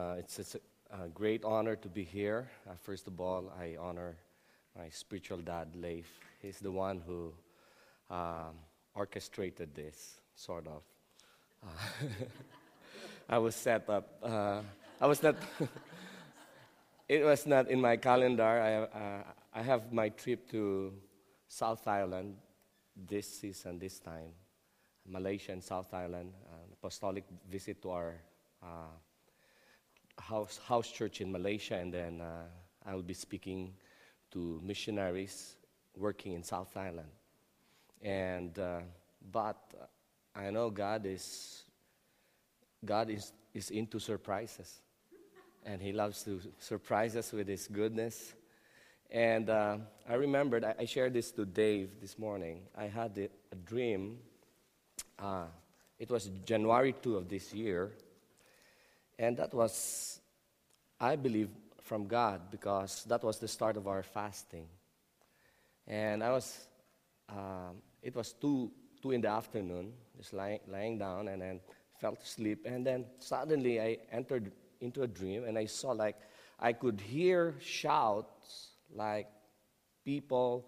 Uh, it's, it's a, a, great honor to be here. Uh, first of all, I honor my spiritual dad, Leif. He's the one who um, orchestrated this, sort of. Uh, I was set up. Uh, I was not. it was not in my calendar. I, uh, I have my trip to South Island this season, this time. Malaysia and South Island, uh, apostolic visit to our house, house church in Malaysia, and then uh, I'll be speaking to missionaries working in South Island. And, uh, but I know God is, God is, is into surprises. And He loves to surprise us with His goodness. And uh, I remembered, I, I, shared this to Dave this morning. I had a, a dream. Uh, it was January 2 of this year. And that was, I believe, from God because that was the start of our fasting. And I was, um, it was 2, 2 in the afternoon, just lying, lying down, and then fell asleep. And then suddenly I entered into a dream, and I saw like, I could hear shouts like people,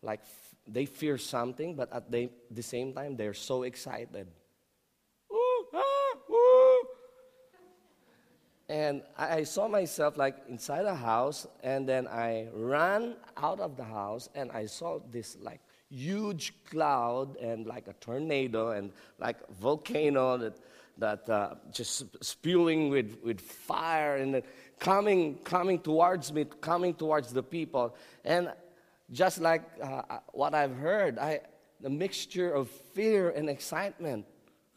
like f- they fear something, but at the, the same time, they're so excited. Ooh, ah, ooh. And I, saw myself like inside a house, and then I ran out of the house, and I saw this like huge cloud and like a tornado and like a volcano that that uh, just spewing with, with fire and coming, coming towards me, coming towards the people. And just like uh, uh, what I've heard, I, the mixture of fear and excitement.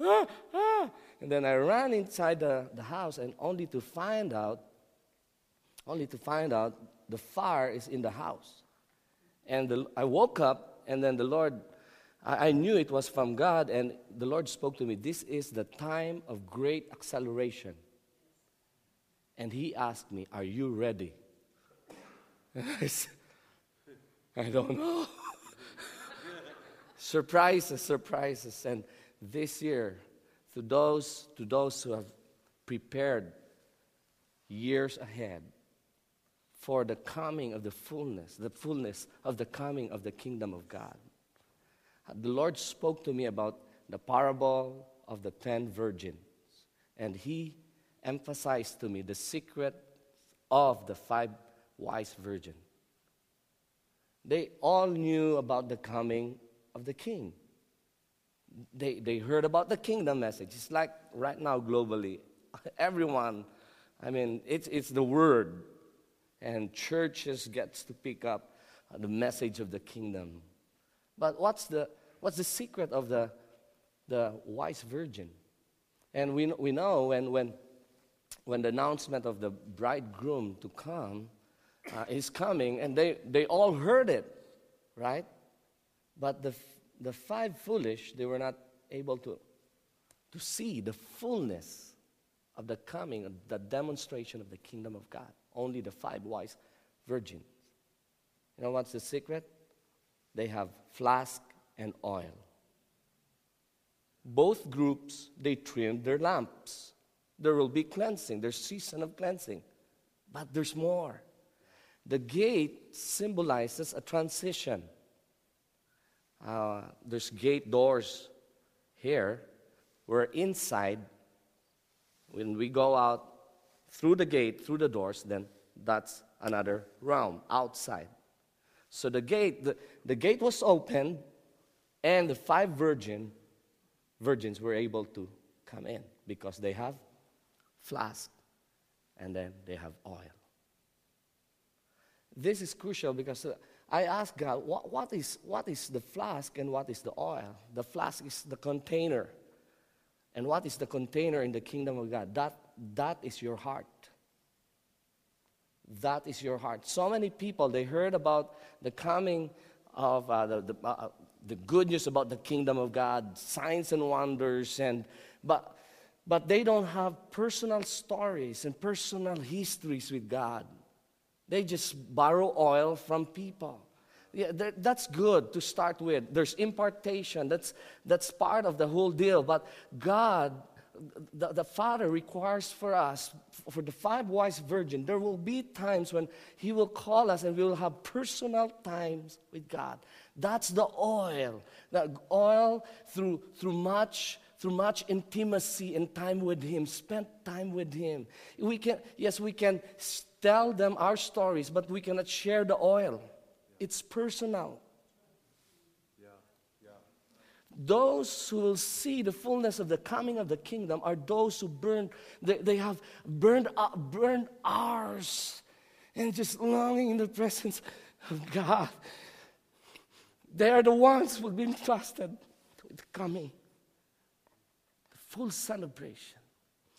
Ah, ah. And then I ran inside the, the house and only to find out, only to find out the fire is in the house. And the, I woke up and then the Lord I, I knew it was from God, and the Lord spoke to me. This is the time of great acceleration. And He asked me, Are you ready? I, said, I don't know. surprises, surprises. And this year, to those, to those who have prepared years ahead for the coming of the fullness, the fullness of the coming of the kingdom of God the Lord spoke to me about the parable of the ten virgins. And He emphasized to me the secret of the five wise virgins. They all knew about the coming of the king. They, they heard about the kingdom message. It's like right now, globally, everyone, I mean, it's, it's the word. And churches gets to pick up the message of the kingdom. But what's the, what's the secret of the, the wise virgin? And we, we know when, when, when the announcement of the bridegroom to come uh, is coming, and they, they all heard it, right? But the, the five foolish, they were not able to, to see the fullness of the coming, of the demonstration of the kingdom of God. Only the five wise virgins. You know what's the secret? They have flask and oil. Both groups, they trimmed their lamps. There will be cleansing, there's season of cleansing. But there's more. The gate symbolizes a transition. Uh, there's gate doors here, where inside, when we go out through the gate, through the doors, then that's another realm outside. So the gate, the, the gate was open, and the five virgin, virgins were able to come in because they have flask and then they have oil. This is crucial because uh, I asked God, what, what, is, what is the flask and what is the oil? The flask is the container. And what is the container in the kingdom of God? That, that is your heart. That is your heart. So many people, they heard about the coming of uh, the, the, uh, the good news about the kingdom of God, signs and wonders, and, but, but they don't have personal stories and personal histories with God. They just borrow oil from people. Yeah, that's good to start with. There's impartation, that's, that's part of the whole deal. But God the, the Father requires for us, for the five wise virgin, there will be times when He will call us and we will have personal times with God. That's the oil. The oil through, through much through much intimacy and time with Him, spent time with Him. We can, yes, we can tell them our stories, but we cannot share the oil. It's personal. Those who will see the fullness of the coming of the kingdom are those who burn, they, they have burned, uh, burned hours and just longing in the presence of God. They are the ones who have been trusted with coming. The full celebration.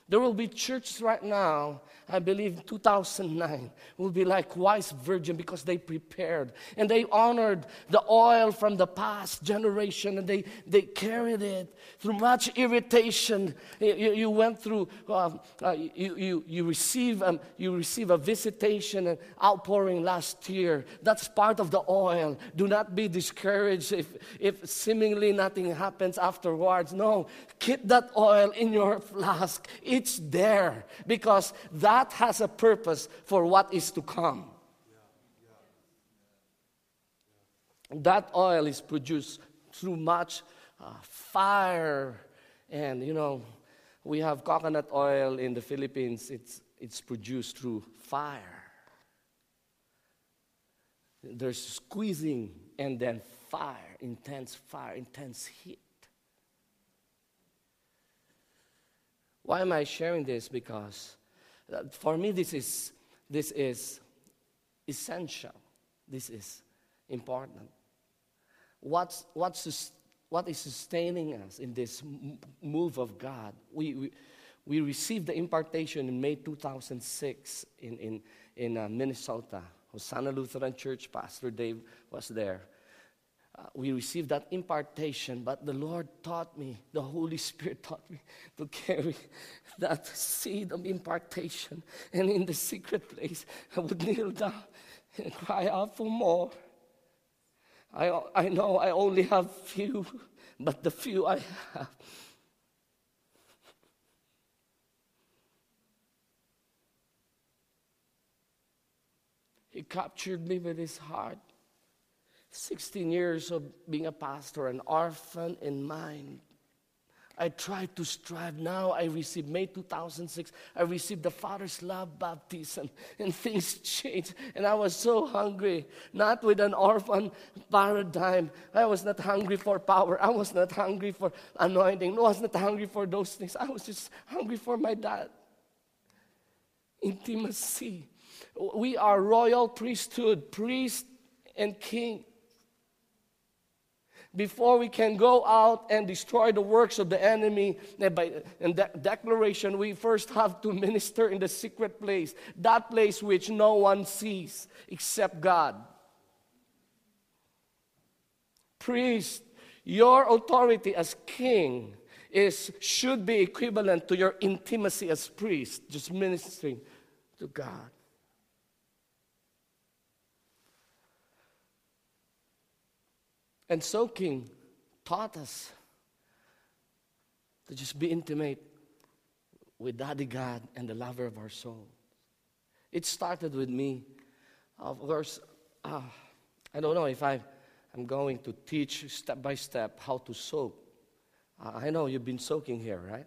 There will be churches right now, I believe in 2009, will be like wise virgin because they prepared and they honored the oil from the past generation and they, they carried it through much irritation. You, you went through, uh, uh, you, you, you, receive, um, you receive a visitation and outpouring last year. That's part of the oil. Do not be discouraged if, if seemingly nothing happens afterwards. No, keep that oil in your flask it's there because that has a purpose for what is to come. That oil is produced through much uh, fire, and you know, we have coconut oil in the Philippines, it's, it's produced through fire. There's squeezing and then fire, intense fire, intense heat. Why am I sharing this? Because uh, for me, this is, this is essential. This is important. What's, what's, what is sustaining us in this move of God? We, we, we received the impartation in May 2006 in, in, in uh, Minnesota. Hosanna Lutheran Church, Pastor Dave was there uh, we received that impartation, but the Lord taught me, the Holy Spirit taught me to carry that seed of impartation. And in the secret place, I would kneel down and cry out for more. I, I know I only have few, but the few I have. He captured me with his heart. 16 years of being a pastor, an orphan in mind. I tried to strive. Now I received, May 2006, I received the Father's love baptism, and things changed. And I was so hungry, not with an orphan paradigm. I was not hungry for power. I was not hungry for anointing. I was not hungry for those things. I was just hungry for my dad. Intimacy. We are royal priesthood, priest and king before we can go out and destroy the works of the enemy and by and de- declaration we first have to minister in the secret place that place which no one sees except god. Priest your authority as king is should be equivalent to your intimacy as priest just ministering to god And soaking taught us to just be intimate with Daddy God and the lover of our soul. It started with me. Of course, uh, I don't know if I, I'm going to teach step by step how to soak. Uh, I know you've been soaking here, right?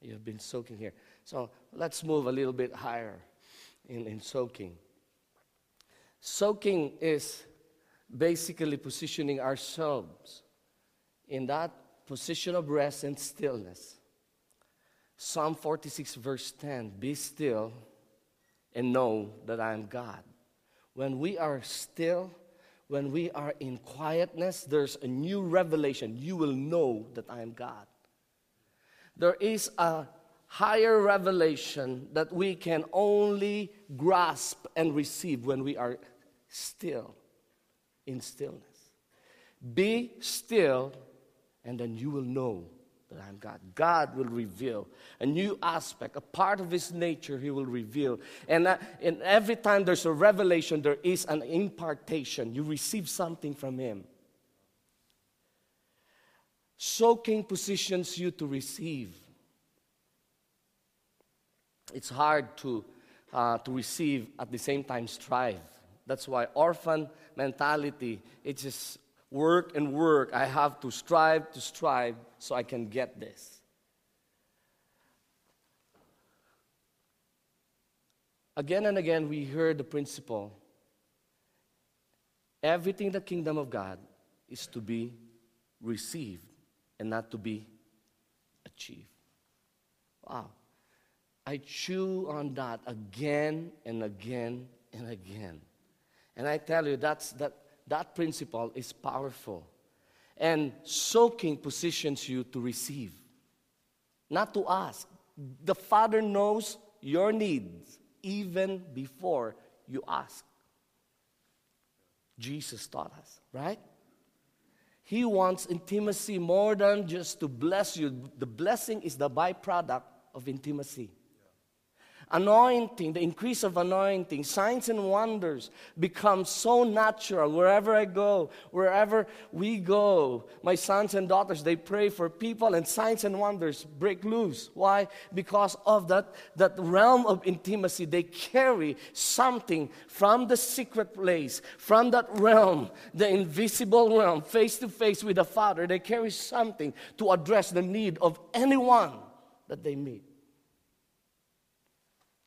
You've been soaking here. So let's move a little bit higher in, in soaking. Soaking is basically positioning ourselves in that position of rest and stillness. Psalm 46, verse 10 Be still and know that I am God. When we are still, when we are in quietness, there's a new revelation. You will know that I am God. There is a higher revelation that we can only grasp and receive when we are still in stillness. Be still, and then you will know that I'm God. God will reveal a new aspect, a part of His nature He will reveal. And, uh, and every time there's a revelation, there is an impartation. You receive something from Him. Soaking positions you to receive. it's hard to, uh, to receive at the same time strive. That's why orphan mentality, it's just work and work. I have to strive to strive so I can get this. Again and again, we heard the principle everything in the kingdom of God is to be received and not to be achieved. Wow. I chew on that again and again and again. And I tell you, that's, that, that principle is powerful. And soaking positions you to receive, not to ask. The Father knows your needs even before you ask. Jesus taught us, right? He wants intimacy more than just to bless you. The blessing is the byproduct of intimacy anointing, the increase of anointing, signs and wonders become so natural wherever I go, wherever we go. My sons and daughters, they pray for people and signs and wonders break loose. Why? Because of that, that realm of intimacy. They carry something from the secret place, from that realm, the invisible realm, face to face with the Father. They carry something to address the need of anyone that they meet.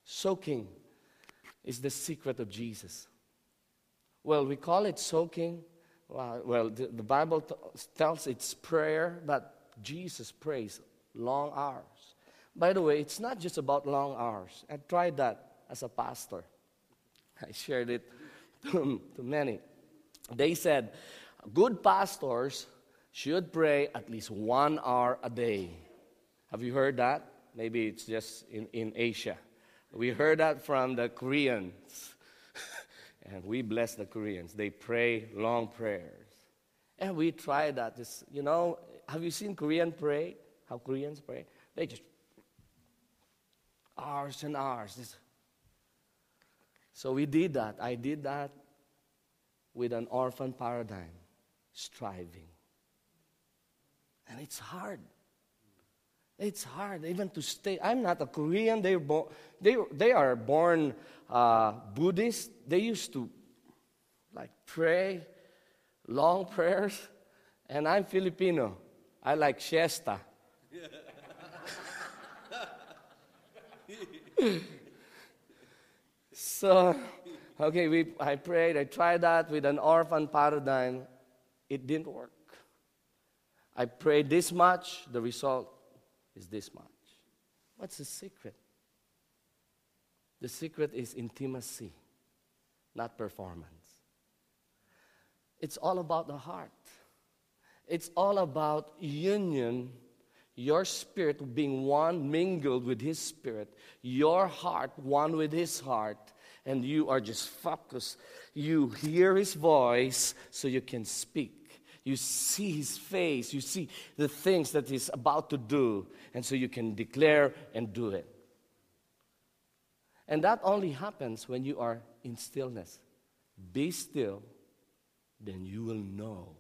Soaking is the secret of Jesus. Well, we call it soaking. Well, the, the Bible t- tells it's prayer, but Jesus prays long hours. By the way, it's not just about long hours. I tried that as a pastor. I shared it to, to many. They said, good pastors should pray at least one hour a day. Have you heard that? Maybe it's just in, in Asia. We heard that from the Koreans. and we bless the Koreans. They pray long prayers. And we try that. Just, you know, have you seen Korean pray? How Koreans pray? They just hours and hours. Just. So we did that. I did that with an orphan paradigm, striving. And it's hard. It's hard even to stay. I'm not a Korean. They, bo- they, they are born uh, Buddhist. They used to like pray long prayers. And I'm Filipino. I like siesta. so, okay, we, I prayed. I tried that with an orphan paradigm. It didn't work. I prayed this much. The result is this much. What's the secret? The secret is intimacy, not performance. It's all about the heart. It's all about union, your spirit being one, mingled with His spirit, your heart one with His heart, and you are just focused. You hear His voice so you can speak. You see his face, you see the things that he's about to do, and so you can declare and do it. And that only happens when you are in stillness. Be still, then you will know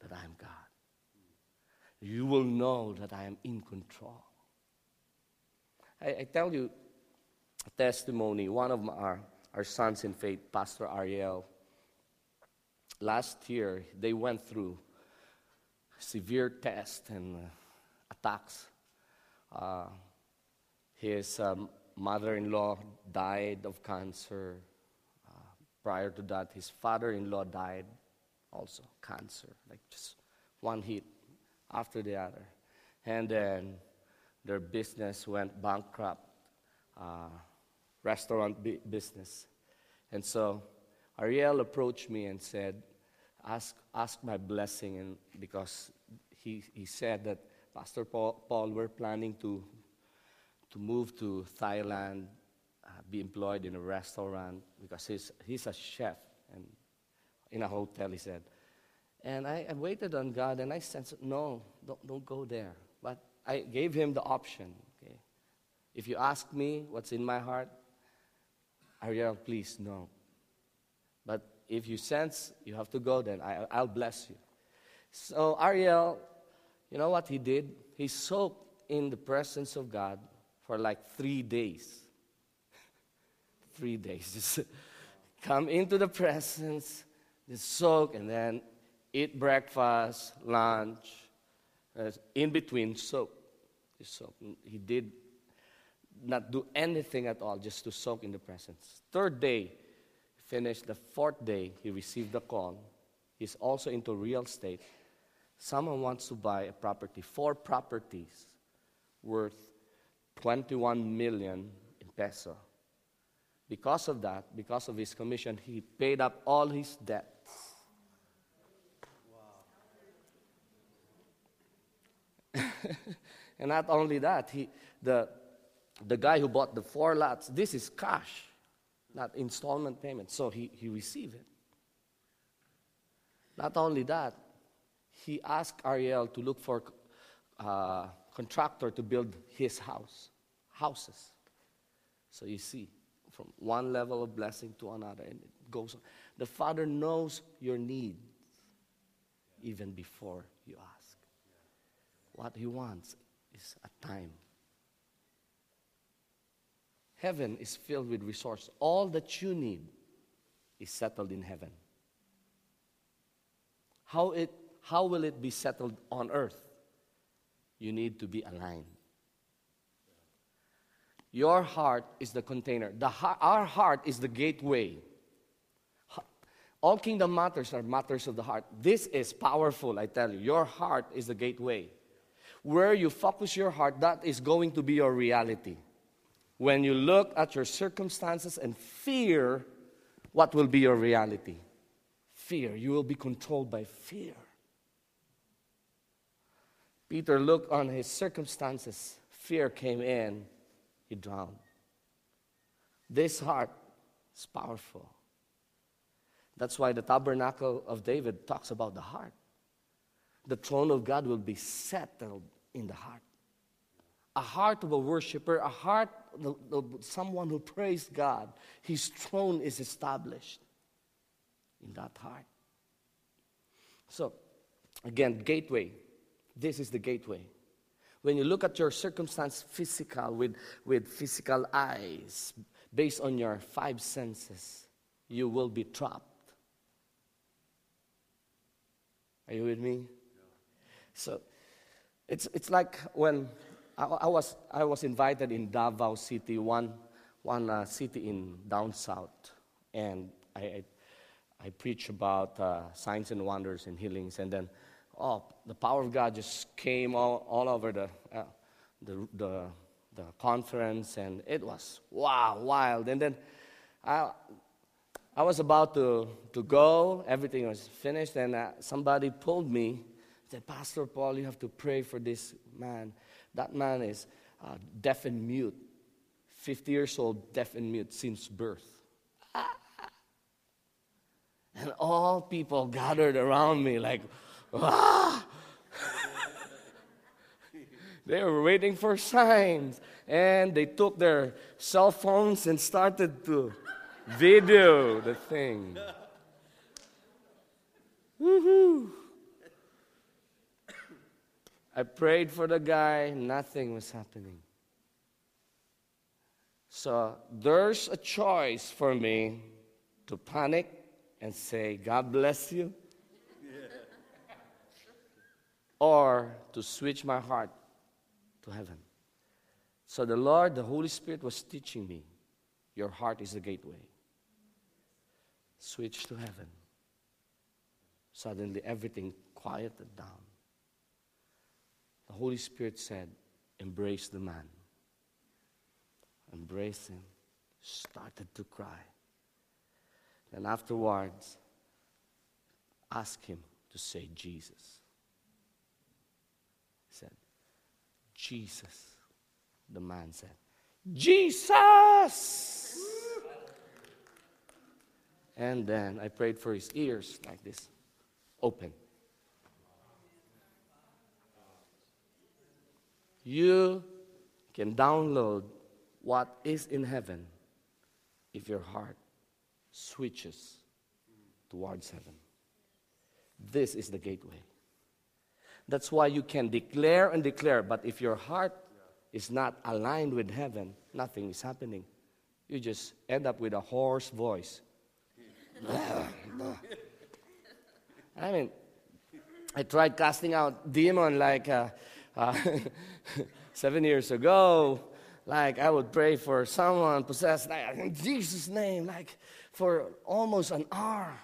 that I am God. You will know that I am in control. I, I tell you a testimony. One of my, our, our sons in faith, Pastor Ariel, last year they went through severe tests and uh, attacks. Uh, his um, mother-in-law died of cancer. Uh, prior to that, his father-in-law died also cancer, like just one hit after the other. And then their business went bankrupt, uh, restaurant bi- business. And so Ariel approached me and said, ask, ask my blessing, and because he, he said that Pastor Paul, Paul, we're planning to, to move to Thailand, uh, be employed in a restaurant, because he's, he's a chef, and in a hotel, he said. And I, I waited on God, and I sensed, no, don't, don't go there. But I gave him the option. Okay? If you ask me what's in my heart, Ariel, please, no. If you sense you have to go, then I, I'll bless you. So Ariel, you know what he did? He soaked in the presence of God for like three days. three days. Just come into the presence, just soak, and then eat breakfast, lunch, uh, in between soak. Just soak. He did not do anything at all, just to soak in the presence. Third day, finished. The fourth day, he received a call. He's also into real estate. Someone wants to buy a property, four properties worth 21 million in peso. Because of that, because of his commission, he paid up all his debts. Wow. and not only that, he, the, the guy who bought the four lots, this is cash, not installment payment. So he, he received it. Not only that, he asked Ariel to look for a uh, contractor to build his house, houses. So you see, from one level of blessing to another, and it goes on. The Father knows your needs even before you ask. What He wants is a time. Heaven is filled with resources. All that you need is settled in heaven. How, it, how will it be settled on earth? You need to be aligned. Your heart is the container. The, our heart is the gateway. All kingdom matters are matters of the heart. This is powerful, I tell you. Your heart is the gateway. Where you focus your heart, that is going to be your reality. When you look at your circumstances and fear, what will be your reality? fear. You will be controlled by fear. Peter looked on his circumstances. Fear came in, he drowned. This heart is powerful. That's why the tabernacle of David talks about the heart. The throne of God will be settled in the heart. A heart of a worshiper, a heart of someone who prays God, his throne is established in that heart. So, again, gateway. This is the gateway. When you look at your circumstance physical with, with physical eyes, based on your five senses, you will be trapped. Are you with me? So, it's, it's like when I, was, I was invited in Davao City, one, one uh, city in down south, and I, I I preach about uh, signs and wonders and healings, and then, oh, the power of God just came all, all over the, uh, the, the, the conference, and it was wow, wild. And then I, I was about to, to go, everything was finished, and uh, somebody pulled me, said, Pastor Paul, you have to pray for this man. That man is uh, deaf and mute, 50 years old, deaf and mute since birth. And all people gathered around me, like, ah! they were waiting for signs. And they took their cell phones and started to video the thing. Woohoo! I prayed for the guy, nothing was happening. So there's a choice for me to panic and say, God bless you? or to switch my heart to heaven. So the Lord, the Holy Spirit was teaching me your heart is the gateway. Switch to heaven. Suddenly everything quieted down. The Holy Spirit said, Embrace the man. Embrace him. Started to cry. And afterwards, ask him to say Jesus. He said, Jesus. The man said, Jesus! And then I prayed for his ears like this open. You can download what is in heaven if your heart switches towards heaven. This is the gateway. That's why you can declare and declare, but if your heart is not aligned with heaven, nothing is happening. You just end up with a hoarse voice. I mean, I tried casting out demon like uh, uh, seven years ago. Like I would pray for someone possessed, like, in Jesus' name, like for almost an hour.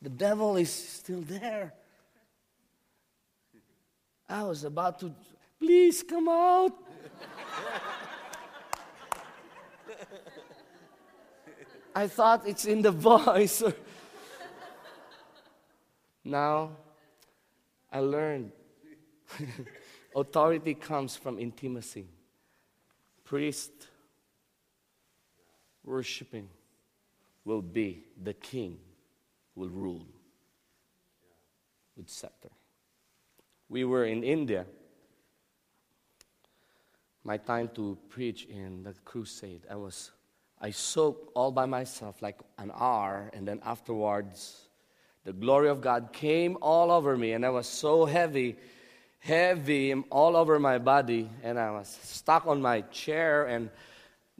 The devil is still there. I was about to, please come out. I thought it's in the voice. now, I learned authority comes from intimacy. Priest worshiping will be the king will rule with scepter. We were in India. My time to preach in the crusade, I was I soaked all by myself like an hour, and then afterwards, the glory of God came all over me, and I was so heavy, heavy all over my body, and I was stuck on my chair. And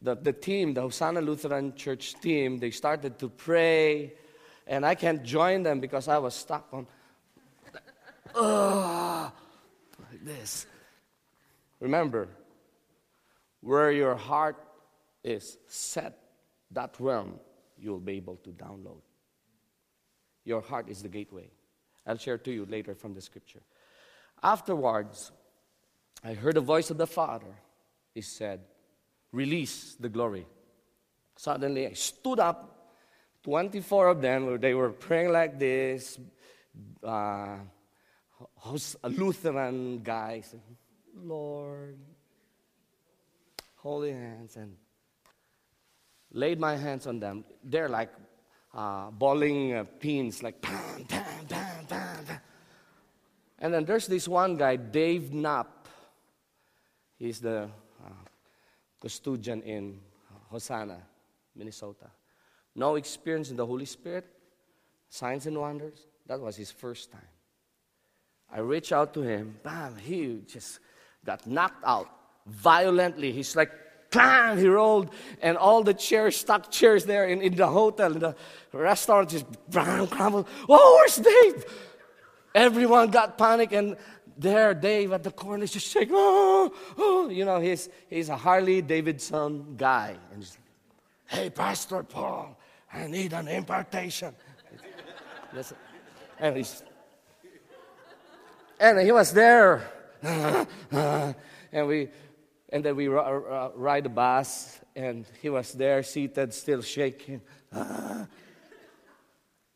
the, the team, the Hosanna Lutheran Church team, they started to pray, and I can't join them because I was stuck on uh, like this. Remember, where your heart is set, that realm you'll be able to download. Your heart is the gateway. I'll share to you later from the scripture. Afterwards, I heard the voice of the Father. He said, Release the glory. Suddenly, I stood up. 24 of them, they were praying like this. Uh, Lutheran guys, Lord, holy hands, and laid my hands on them. They're like uh, bowling uh, pins, like bam, bam, bam, bam, bam. And then there's this one guy, Dave Knapp. He's the uh, custodian in Hosanna, Minnesota. No experience in the Holy Spirit, signs and wonders. That was his first time. I reached out to him. Bam, he just got knocked out violently. He's like bang, he rolled, and all the chairs, stuck chairs there in, in the hotel, in the restaurant, just bang, crumbled. Oh, where's Dave? Everyone got panic, and there, Dave at the corner is just shaking. Oh, oh, you know, he's, he's a Harley Davidson guy. And he's hey, Pastor Paul, I need an impartation. and he's, and he was there. and we, and then we r- uh, ride the bus, and he was there seated, still shaking.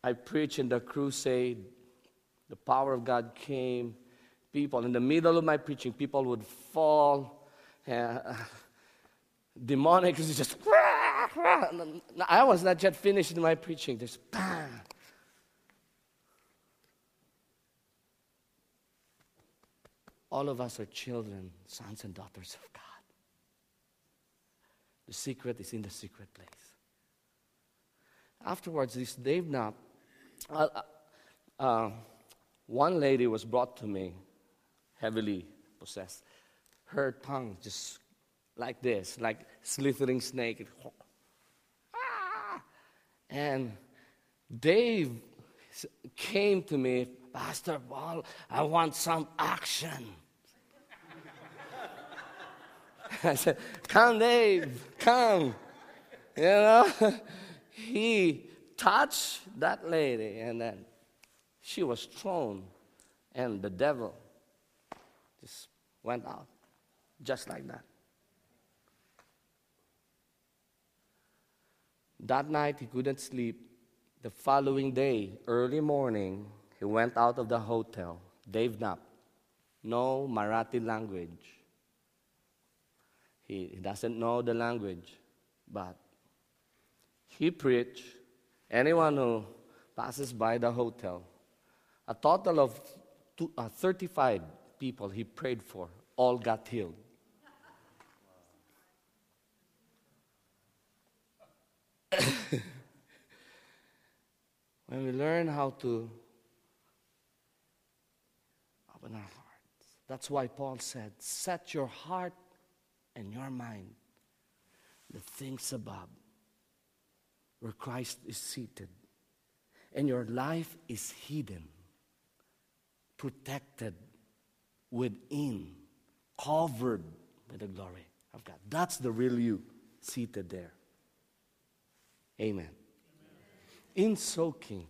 I preached in the crusade. The power of God came. People, in the middle of my preaching, people would fall. Uh, demonic just. I was not yet finished in my preaching. Just. All of us are children, sons and daughters of God. The secret is in the secret place. Afterwards, this Dave Knapp, uh, uh, uh, one lady was brought to me, heavily possessed. Her tongue just like this, like slithering snake. Ah! And Dave came to me, Pastor Paul, I want some action. I said, Come, Dave, come. You know, he touched that lady, and then she was thrown, and the devil just went out, just like that. That night, he couldn't sleep. The following day, early morning, he went out of the hotel, Dave Knapp, no Marathi language he, doesn't know the language, but he preached. Anyone who passes by the hotel, a total of two, uh, 35 people he prayed for, all got healed. when we learn how to open our hearts, that's why Paul said, Set your heart and your mind the things above, where Christ is seated, and your life is hidden, protected within, covered by the glory of God. That's the real you seated there. Amen. Amen. In soaking,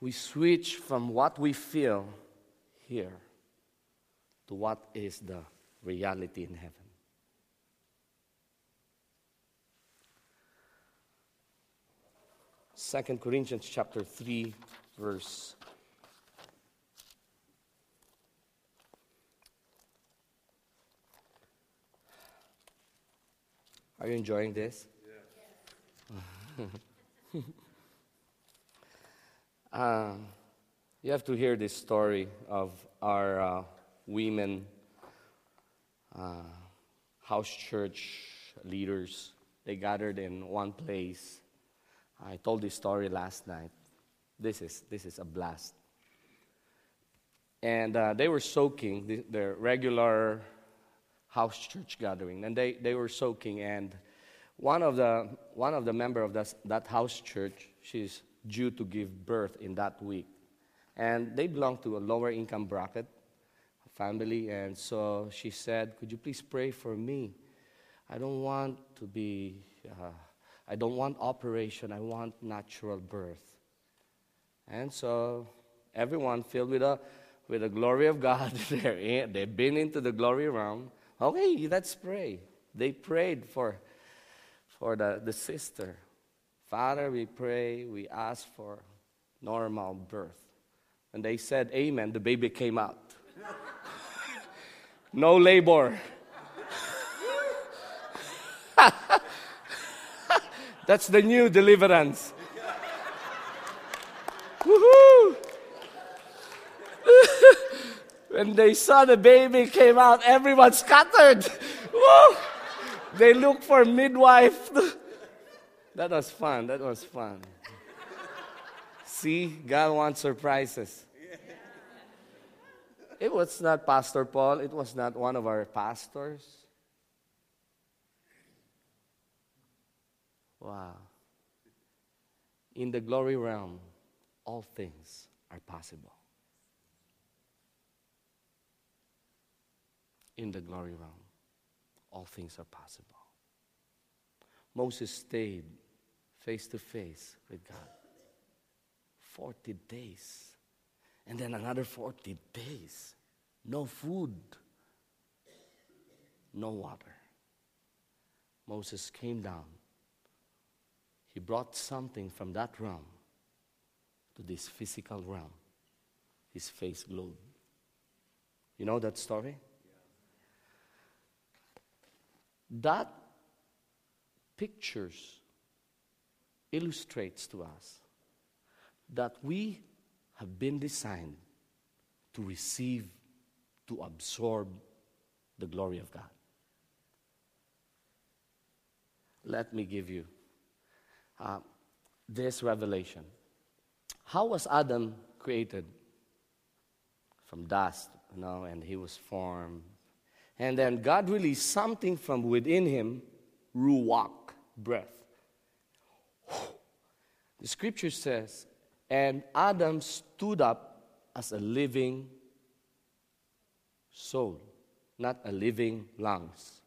we switch from what we feel here to what is the reality in heaven. Second Corinthians chapter 3 verse Are you enjoying this? Yeah. um, you have to hear this story of our uh, women uh, house church leaders. They gathered in one place. I told this story last night. This is, this is a blast. And uh, they were soaking the, their regular house church gathering, and they, they were soaking. And one of the one of the member of that, that house church, she's due to give birth in that week, and they belong to a lower income bracket family. And so she said, Could you please pray for me? I don't want to be, uh, I don't want operation, I want natural birth. And so everyone filled with the, with the glory of God, they're they've been into the glory realm. Okay, let's pray. They prayed for, for the, the sister. Father, we pray, we ask for normal birth. And they said, Amen. The baby came out no labor. That's the new deliverance. Woohoo! When they saw the baby came out, everyone scattered. They looked for midwife. that was fun. That was fun. See, God wants surprises. It was not Pastor Paul, it was not one of our pastors. Wow. In the glory realm, all things are possible. In the glory realm, all things are possible. Moses stayed face to face with God 40 days. And then another 40 days. No food, no water. Moses came down. He brought something from that realm to this physical realm. His face glowed. You know that story? That pictures illustrates to us that we have been designed to receive, to absorb the glory of God. Let me give you uh, this revelation. How was Adam created? From dust, you know, and he was formed. And then God released something from within him, ruach, breath. The scripture says, and Adam stood up as a living soul, not a living lungs.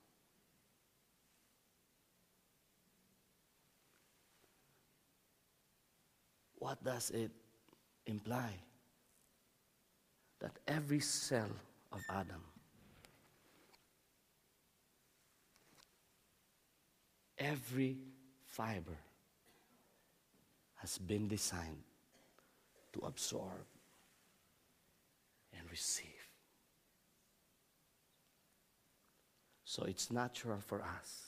What does it imply? That every cell of Adam, every fiber has been designed to absorb and receive. So it's natural for us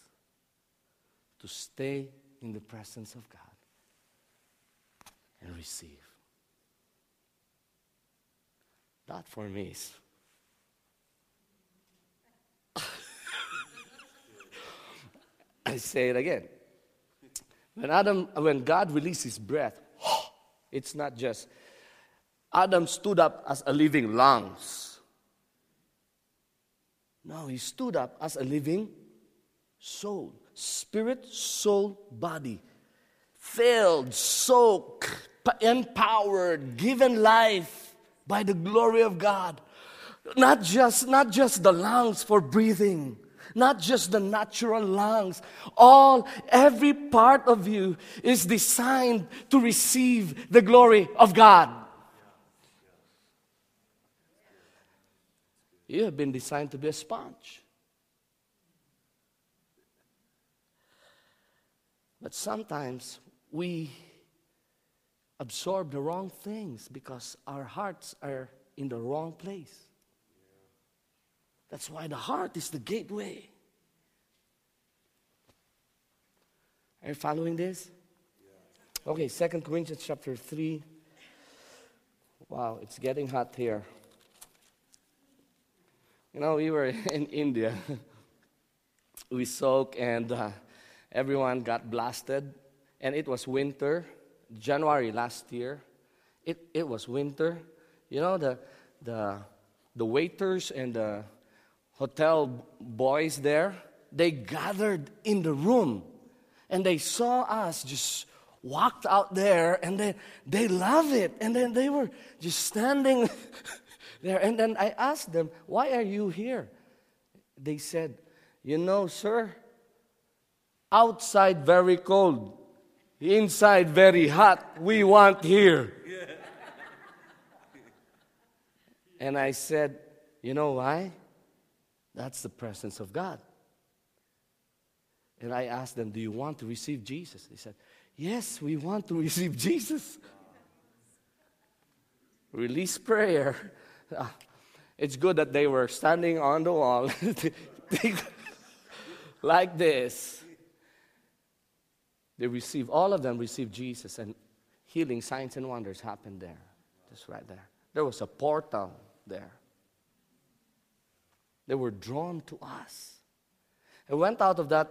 to stay in the presence of God and receive. That for me is. I say it again. When Adam, when God releases breath, it's not just Adam stood up as a living lungs. No, he stood up as a living soul, spirit, soul, body, filled, soaked, empowered, given life by the glory of God. Not just, not just the lungs for breathing, not just the natural lungs. All, every part of you is designed to receive the glory of God. You have been designed to be a sponge. But sometimes we absorb the wrong things because our hearts are in the wrong place. That's why the heart is the gateway. Are you following this? Okay, Second Corinthians chapter 3. Wow, it's getting hot here. You know, we were in India. we soaked, and uh, everyone got blasted. And it was winter, January last year. It, it was winter. You know, the, the, the waiters and the hotel boys there, they gathered in the room and they saw us just walked out there and they, they love it. And then they were just standing there. And then I asked them, Why are you here? They said, You know, sir, outside very cold, inside very hot. We want here. and I said, You know why? That's the presence of God. And I asked them, Do you want to receive Jesus? They said, Yes, we want to receive Jesus. Release prayer. It's good that they were standing on the wall like this. They receive, all of them received Jesus, and healing, signs, and wonders happened there. Just right there. There was a portal there. They were drawn to us. I went out of that,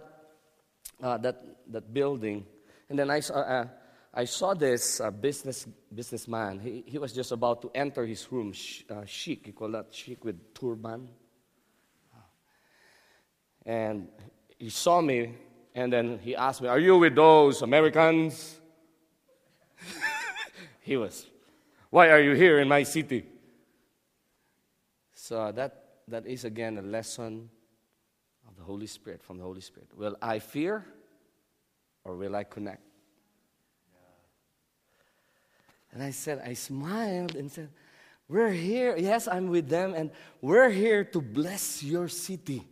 uh, that, that building, and then I saw, uh, I saw this uh, business, businessman. He, he was just about to enter his room, sh- uh, chic, he called that chic with turban. And he saw me, and then he asked me, Are you with those Americans? he was, Why are you here in my city? So that, that is again a lesson of the Holy Spirit, from the Holy Spirit. Will I fear or will I connect? And I said, I smiled and said, We're here. Yes, I'm with them, and we're here to bless your city.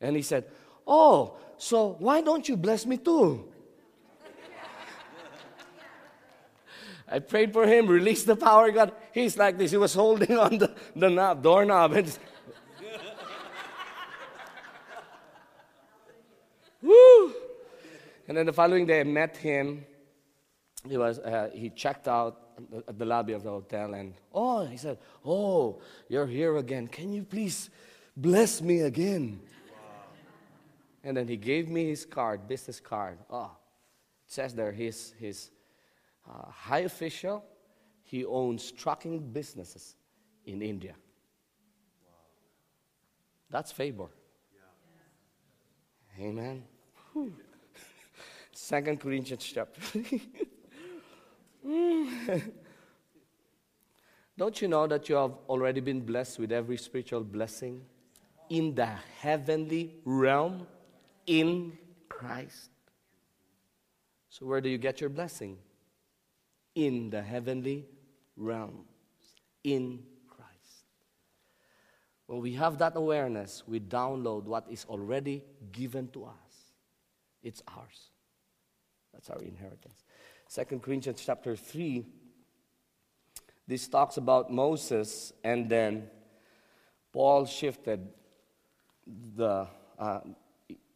And he said, Oh, so why don't you bless me too? I prayed for him, released the power God. He's like this. He was holding on the, the knob, doorknob. And Woo! And then the following day, I met him. He was uh, he checked out at the lobby of the hotel and oh he said oh you're here again. Can you please bless me again? Wow. and then he gave me his card business card. Oh it says there he's he's uh, high official. He owns trucking businesses in india. Wow. that's favor. Yeah. amen Second Corinthians chapter mm. Don't you know that you have already been blessed with every spiritual blessing in the heavenly realm in Christ? So, where do you get your blessing? In the heavenly realm, in Christ. When we have that awareness, we download what is already given to us. It's ours. That's our inheritance. Second Corinthians chapter 3, this talks about Moses, and then Paul shifted the, uh,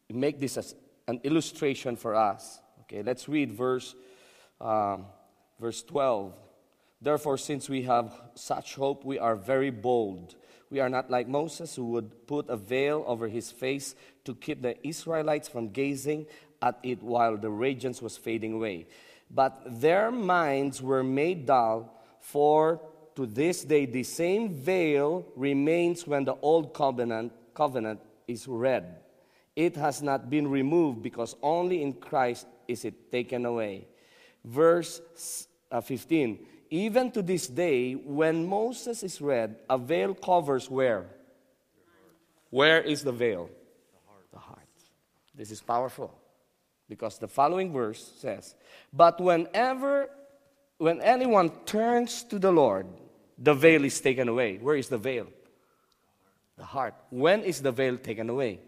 make this as an illustration for us. Okay, let's read verse, um, verse 12. Therefore, since we have such hope, we are very bold. We are not like Moses, who would put a veil over his face to keep the Israelites from gazing at it while the radiance was fading away but their minds were made dull, for to this day the same veil remains when the old covenant covenant is read. It has not been removed because only in Christ is it taken away. Verse uh, 15 Even to this day, when Moses is read, a veil covers where? Where is the veil? The heart. the heart. This is powerful because the following verse says, But whenever, when anyone turns to the Lord, the veil is taken away. Where is the veil? The heart. When is the veil taken away?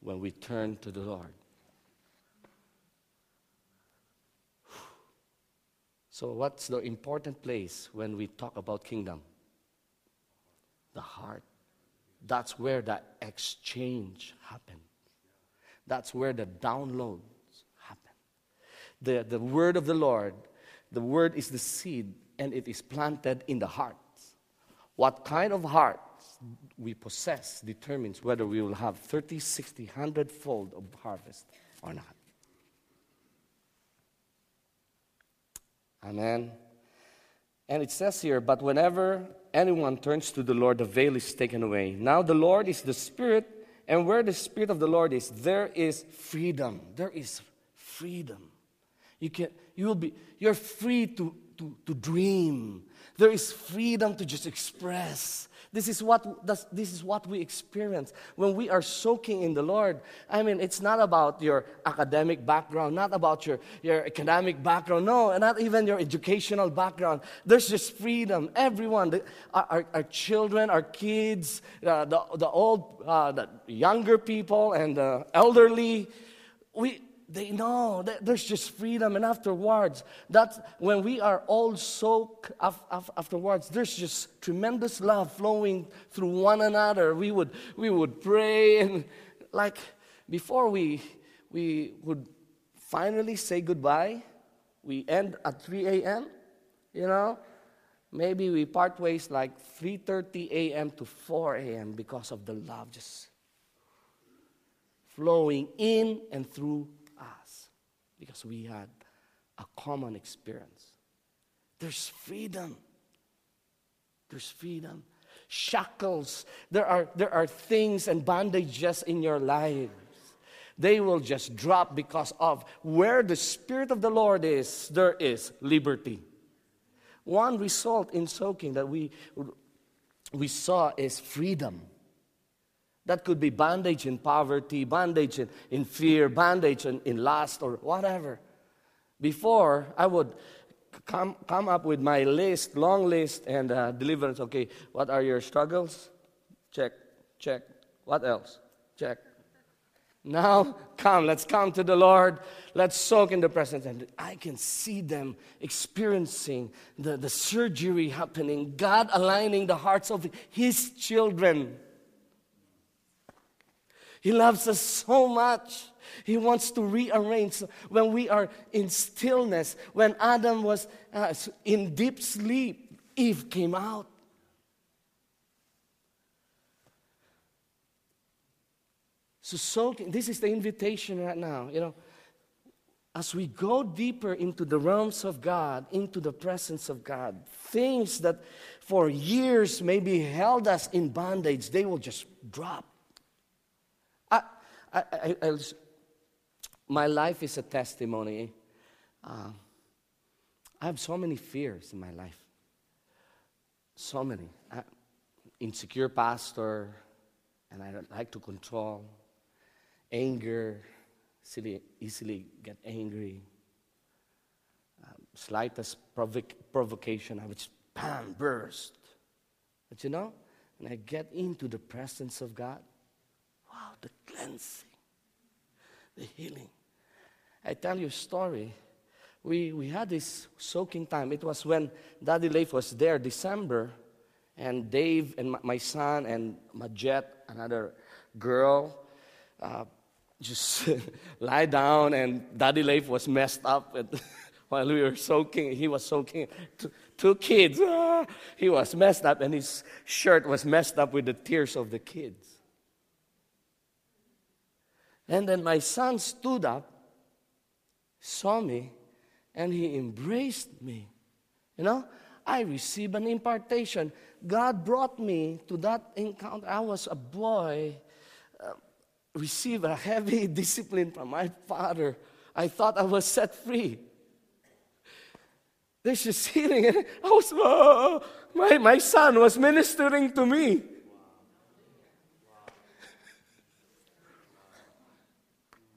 When we turn to the Lord. So, what's the important place when we talk about kingdom? The heart. That's where the exchange happens. That's where the downloads happen. The, the word of the Lord, the word is the seed, and it is planted in the heart. What kind of heart we possess determines whether we will have 30, 60, 100 fold of harvest or not. Amen. And it says here, but whenever anyone turns to the Lord, the veil is taken away. Now the Lord is the Spirit, and where the Spirit of the Lord is, there is freedom. There is freedom. You can you will be you're free to, to, to dream. There is freedom to just express. This is what this is what we experience when we are soaking in the Lord. I mean, it's not about your academic background, not about your, your academic background, no, not even your educational background. There's just freedom. Everyone, the, our, our, children, our kids, uh, the, the old, uh, the younger people, and the elderly, we, they know that there's just freedom. And afterwards that's when we are all soaked af- af- afterwards there's just tremendous love flowing through one another. We would we would pray and like before we we would finally say goodbye we end at 3 a.m you know? Maybe we part ways like 3.30 a.m to 4 a.m because of the love just flowing in and through because we had a common experience. There's freedom. There's freedom. Shackles. There are, there are things and bondages in your lives. They will just drop because of where the Spirit of the Lord is, there is liberty. One result in soaking that we, we saw is freedom. That could be bondage in poverty, bondage in, in fear, bondage in, in lust, or whatever. Before, I would come, come up with my list, long list, and uh, deliverance. Okay, what are your struggles? Check, check. What else? Check. Now, come, let's come to the Lord. Let's soak in the presence. And I can see them experiencing the, the surgery happening, God aligning the hearts of His children. He loves us so much. He wants to rearrange when we are in stillness. When Adam was uh, in deep sleep, Eve came out. So, soaking, this is the invitation right now. You know, as we go deeper into the realms of God, into the presence of God, things that for years maybe held us in bondage, they will just drop. I, I, I was, my life is a testimony. Uh, I have so many fears in my life. So many. Uh, insecure pastor, and I don't like to control. Anger, easily, easily get angry. Um, slightest provoc- provocation, I would just bam, burst. But you know, when I get into the presence of God, wow, the cleansing, the healing. I tell you a story. We, we had this soaking time. It was when Daddy Leif was there, December, and Dave and my, son and Majet, another girl, uh, just lie down, and Daddy Leif was messed up while we were soaking. He was soaking. Two, two kids. Ah, he was messed up, and his shirt was messed up with the tears of the kids. And then my son stood up, saw me, and he embraced me. You know, I received an impartation. God brought me to that encounter. I was a boy, uh, received a heavy discipline from my father. I thought I was set free. There's just healing. I was, oh, my, my son was ministering to me.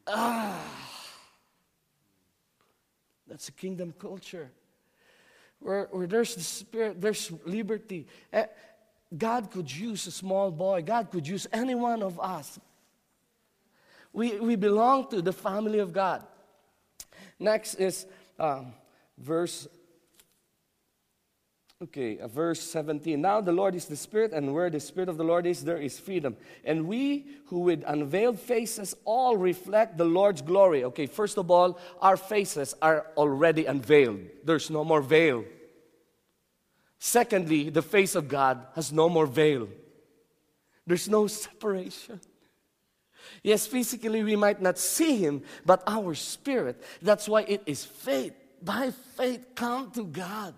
Ah. That's a kingdom culture where, where there's the spirit, there's liberty. Eh, God could use a small boy, God could use any one of us. We, we belong to the family of God. Next is um, verse Okay, uh, verse 17. Now the Lord is the Spirit, and where the Spirit of the Lord is, there is freedom. And we who with unveiled faces all reflect the Lord's glory. Okay, first of all, our faces are already unveiled, there's no more veil. Secondly, the face of God has no more veil, there's no separation. Yes, physically we might not see Him, but our spirit, that's why it is faith. By faith, come to God.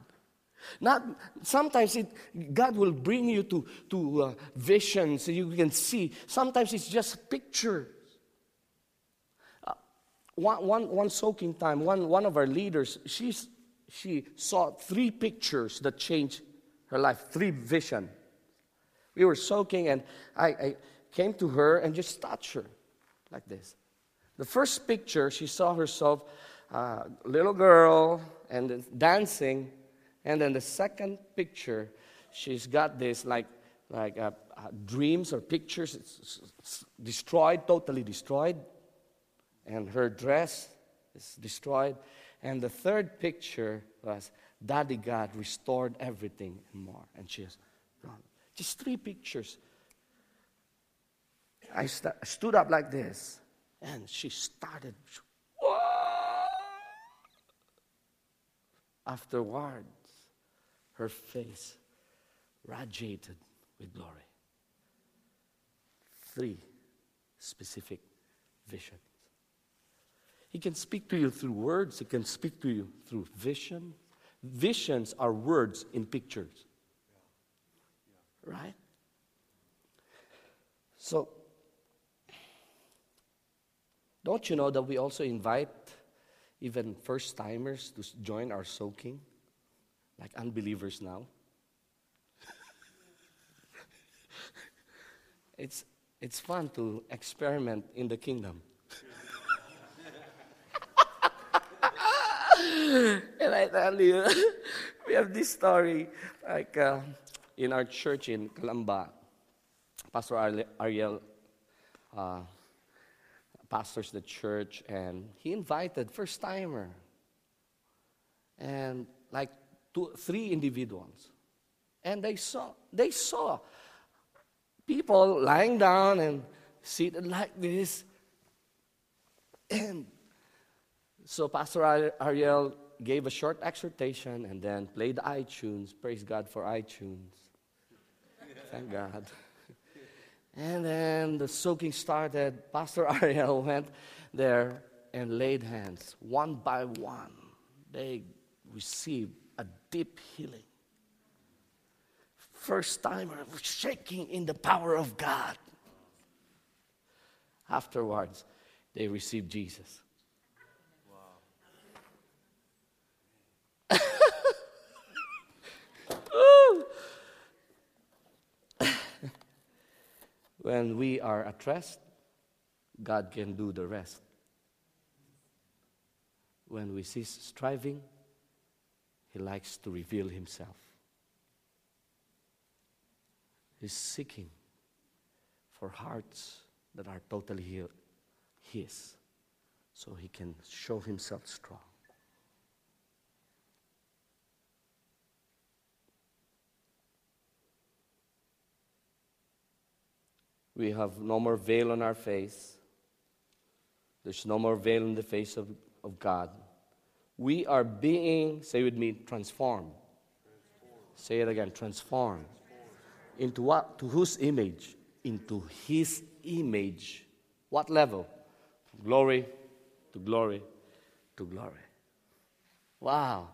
Not sometimes it, God will bring you to, to uh, visions so you can see. Sometimes it's just pictures. Uh, one, one, one soaking time, one, one of our leaders, she's, she saw three pictures that changed her life, three vision. We were soaking, and I, I came to her and just touched her like this. The first picture, she saw herself, uh, little girl, and dancing and then the second picture, she's got this like, like uh, uh, dreams or pictures. It's, it's destroyed, totally destroyed. And her dress is destroyed. And the third picture was Daddy God restored everything and more. And she has gone. Just three pictures. I st- stood up like this, and she started. Afterward, her face radiated with glory. Three specific visions. He can speak to you through words, he can speak to you through vision. Visions are words in pictures. Right? So, don't you know that we also invite even first timers to join our soaking? Like unbelievers now. it's, it's fun to experiment in the kingdom. and I tell you, we have this story like uh, in our church in Calamba. Pastor Ariel uh, pastors the church, and he invited first timer. And like to three individuals. And they saw, they saw people lying down and seated like this. And so Pastor Ariel gave a short exhortation and then played iTunes. Praise God for iTunes. Thank God. And then the soaking started. Pastor Ariel went there and laid hands one by one. They received deep healing. First timer shaking in the power of God. Afterwards, they received Jesus. Wow. when we are at rest, God can do the rest. When we cease striving, he likes to reveal himself. He's seeking for hearts that are totally his so he can show himself strong. We have no more veil on our face. There's no more veil in the face of, of God we are being, say with me, transformed. Say it again, transformed. Into what? To whose image? Into his image. What level? Glory to glory to glory. Wow.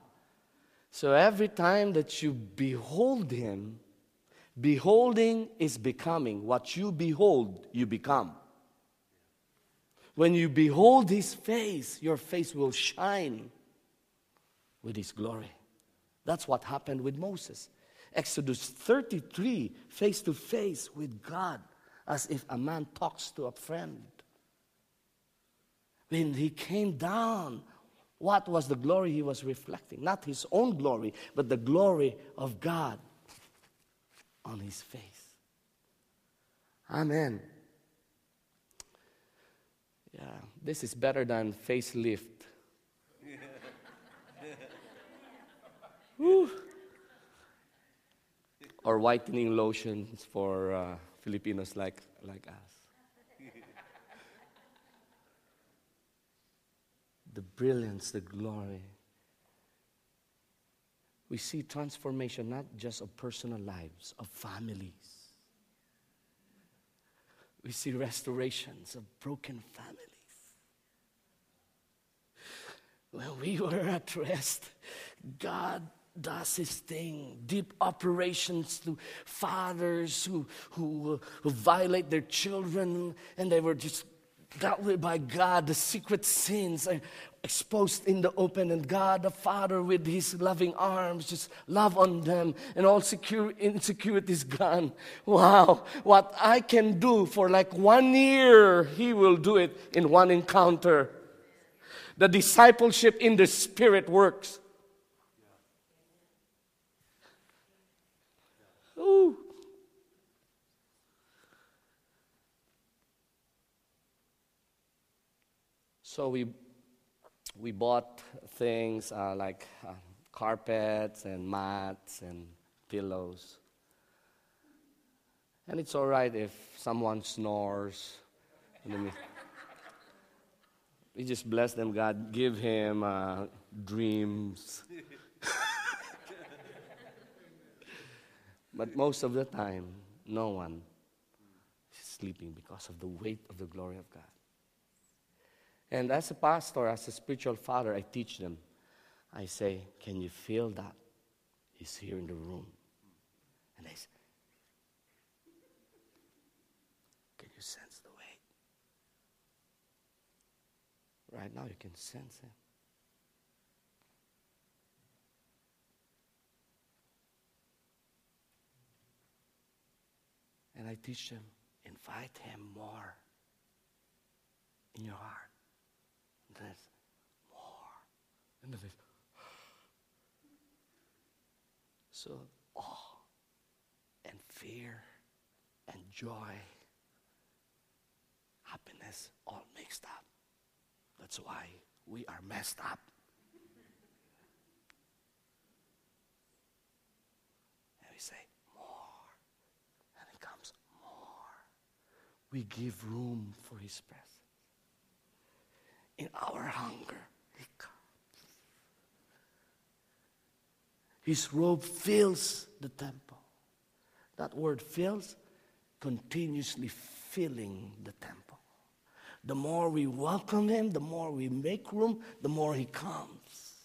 So every time that you behold Him, beholding is becoming. What you behold, you become. When you behold His face, your face will shine with His glory. That's what happened with Moses. Exodus 33, face to face with God, as if a man talks to a friend. When he came down, what was the glory he was reflecting? Not his own glory, but the glory of God on his face. Amen. Yeah, this is better than facelift. Or whitening lotions for uh, Filipinos like, like us. the brilliance, the glory. We see transformation not just of personal lives, of families. We see restorations of broken families. When we were at rest, God does his thing. Deep operations to fathers who, who, who violate their children and they were just dealt with by God. The secret sins are exposed in the open, and God the Father, with His loving arms, just love on them, and all secure, insecurities gone. Wow, what I can do for like one year, He will do it in one encounter. The discipleship in the Spirit works. Ooh. So we, we bought things uh, like uh, carpets and mats and pillows. And it's all right if someone snores. we just bless them, God. Give him uh, dreams. But most of the time, no one is sleeping because of the weight of the glory of God. And as a pastor, as a spiritual father, I teach them. I say, Can you feel that? He's here in the room. And they say, Can you sense the weight? Right now, you can sense it. And I teach them, invite him more in your heart. And more. And then so awe and fear and joy, happiness all mixed up. That's why we are messed up. And we say, more. And it comes more. we give room for His presence. In our hunger, He comes. His robe fills the temple. That word fills, continuously filling the temple. The more we welcome Him, the more we make room, the more He comes.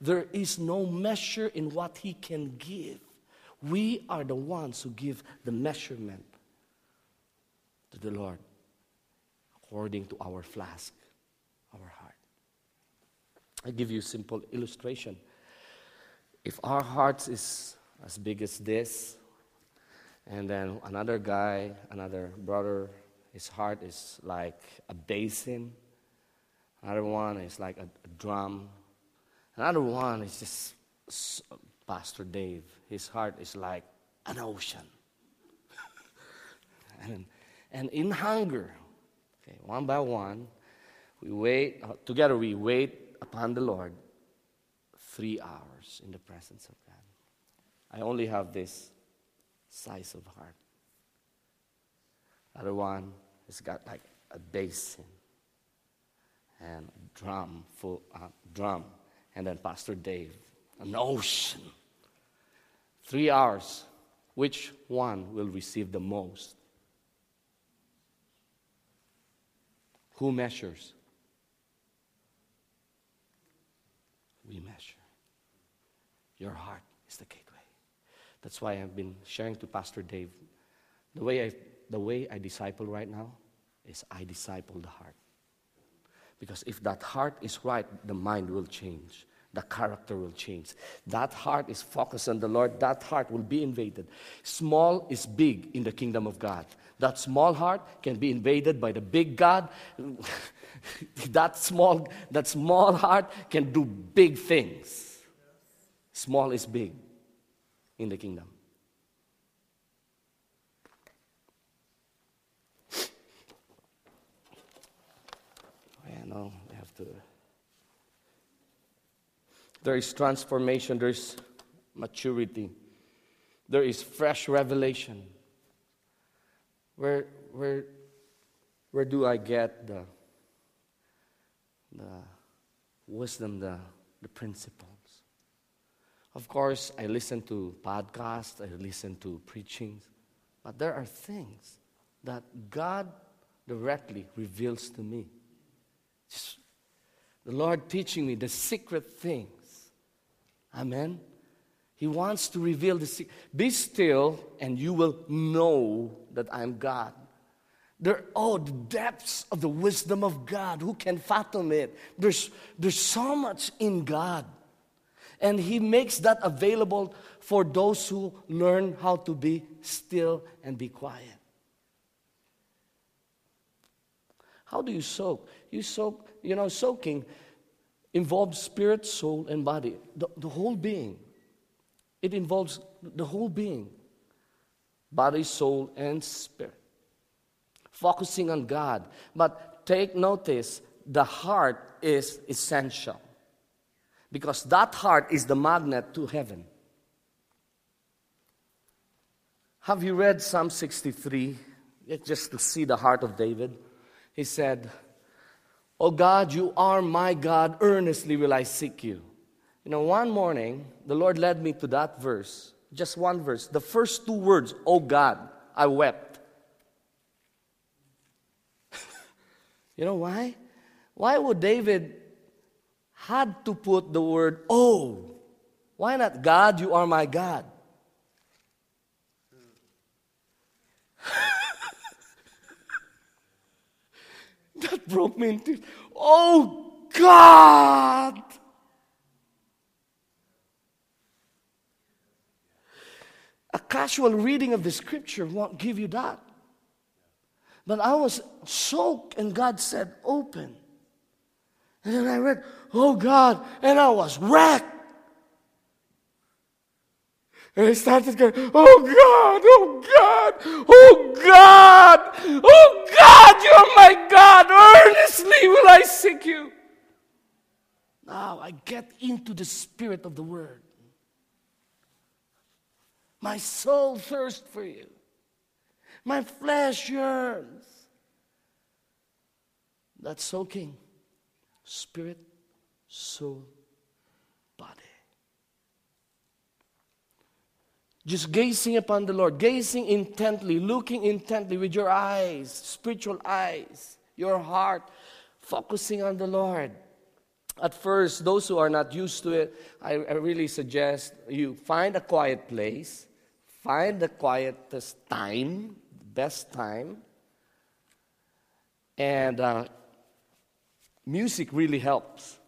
There is no measure in what He can give. We are the ones who give the measurement to the Lord according to our flask. I give you a simple illustration. If our heart is as big as this, and then another guy, another brother, his heart is like a basin. Another one is like a, a drum. Another one is just Pastor Dave. His heart is like an ocean. and and in hunger. Okay, one by one, we wait, uh, together we wait upon the Lord three hours in the presence of God. I only have this size of heart. Other one has got like a basin and a drum full uh, drum, and then Pastor Dave, an ocean. Three hours. Which one will receive the most? Who measures? We measure. Your heart is the gateway. That's why I've been sharing to Pastor Dave. The way I, the way I disciple right now is I disciple the heart. Because if that heart is right, the mind will change. The character will change. That heart is focused on the Lord. That heart will be invaded. Small is big in the kingdom of God. That small heart can be invaded by the big God. that small, that small heart can do big things. Small is big in the kingdom. I know we have to. There is transformation, there is maturity, there is fresh revelation. Where, where, where do I get the, the wisdom, the, the principles? Of course, I listen to podcasts, I listen to preachings, but there are things that God directly reveals to me. Just the Lord teaching me the secret things. Amen. He wants to reveal the secret. Be still, and you will know that I'm God. There, oh, the depths of the wisdom of God. Who can fathom it? There's, there's so much in God. And He makes that available for those who learn how to be still and be quiet. How do you soak? You soak, you know, soaking involves spirit, soul, and body, the, the whole being. It involves the whole being body, soul, and spirit. Focusing on God. But take notice the heart is essential because that heart is the magnet to heaven. Have you read Psalm 63? Just to see the heart of David. He said, Oh God, you are my God, earnestly will I seek you. You know, one morning, the Lord led me to that verse, just one verse. The first two words, Oh God, I wept. you know why? Why would David had to put the word oh? Why not God, you are my God? that broke me into, oh God! A casual reading of the scripture won't give you that. But I was soaked, and God said, Open. And then I read, Oh God, and I was wrecked. And I started going, Oh God, oh God, oh God, oh God, you're my God. Earnestly will I seek you. Now I get into the spirit of the word. My soul thirsts for you. My flesh yearns. That's soaking. Spirit, soul, body. Just gazing upon the Lord, gazing intently, looking intently with your eyes, spiritual eyes, your heart, focusing on the Lord. At first, those who are not used to it, I, I really suggest you find a quiet place, find the quietest time, best time, and uh, music really helps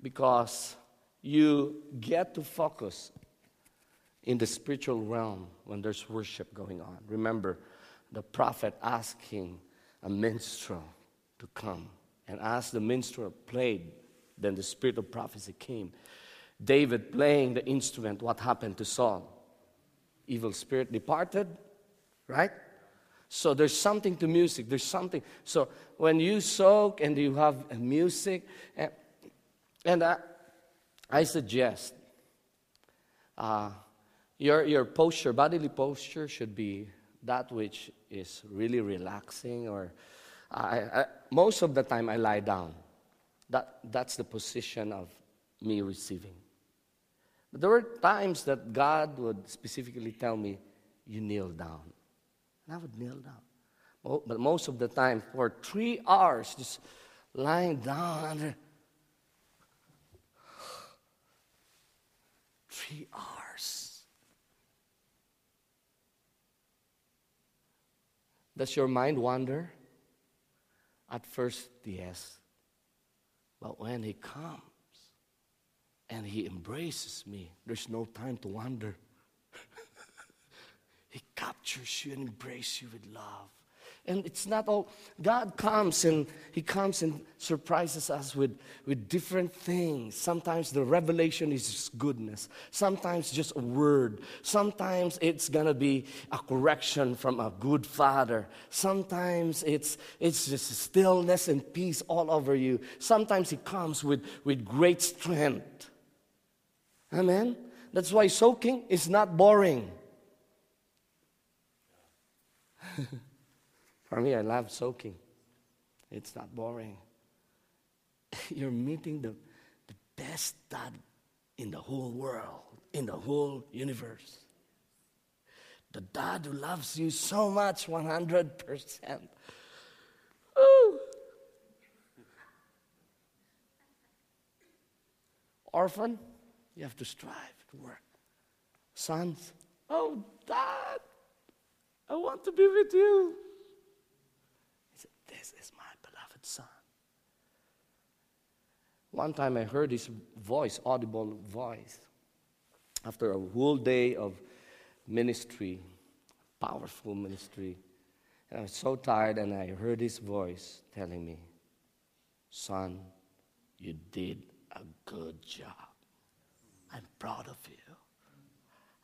because you get to focus in the spiritual realm when there's worship going on. Remember, the prophet asking a minstrel to come. And as the minstrel played, then the spirit of prophecy came. David playing the instrument, what happened to Saul? Evil spirit departed, right? So there's something to music. There's something. So when you soak and you have music, eh, and, and I, I suggest uh, your, your posture, bodily posture, should be that which is really relaxing. Or I, I, most of the time, I lie down. That, that's the position of me receiving. But there were times that God would specifically tell me, You kneel down. And I would kneel down. But most of the time, for three hours, just lying down under Three hours. Does your mind wander? At first, yes. But when He comes and He embraces me, there's no time to wander. he captures you and embraces you with love. And it's not all, God comes and He comes and surprises us with, with different things. Sometimes the revelation is goodness, sometimes just a word, sometimes it's gonna be a correction from a good father, sometimes it's, it's just stillness and peace all over you. Sometimes He comes with, with great strength. Amen? That's why soaking is not boring. For me, I love soaking. It's not boring. You're meeting the, the best dad in the whole world, in the whole universe. The dad who loves you so much, 100%. Ooh. Orphan, you have to strive to work. Sons, oh, dad, I want to be with you. This is my beloved Son. One time I heard his voice, audible voice, after a whole day of ministry, powerful ministry. And I was so tired, and I heard his voice telling me, Son, you did a good job. I'm proud of you.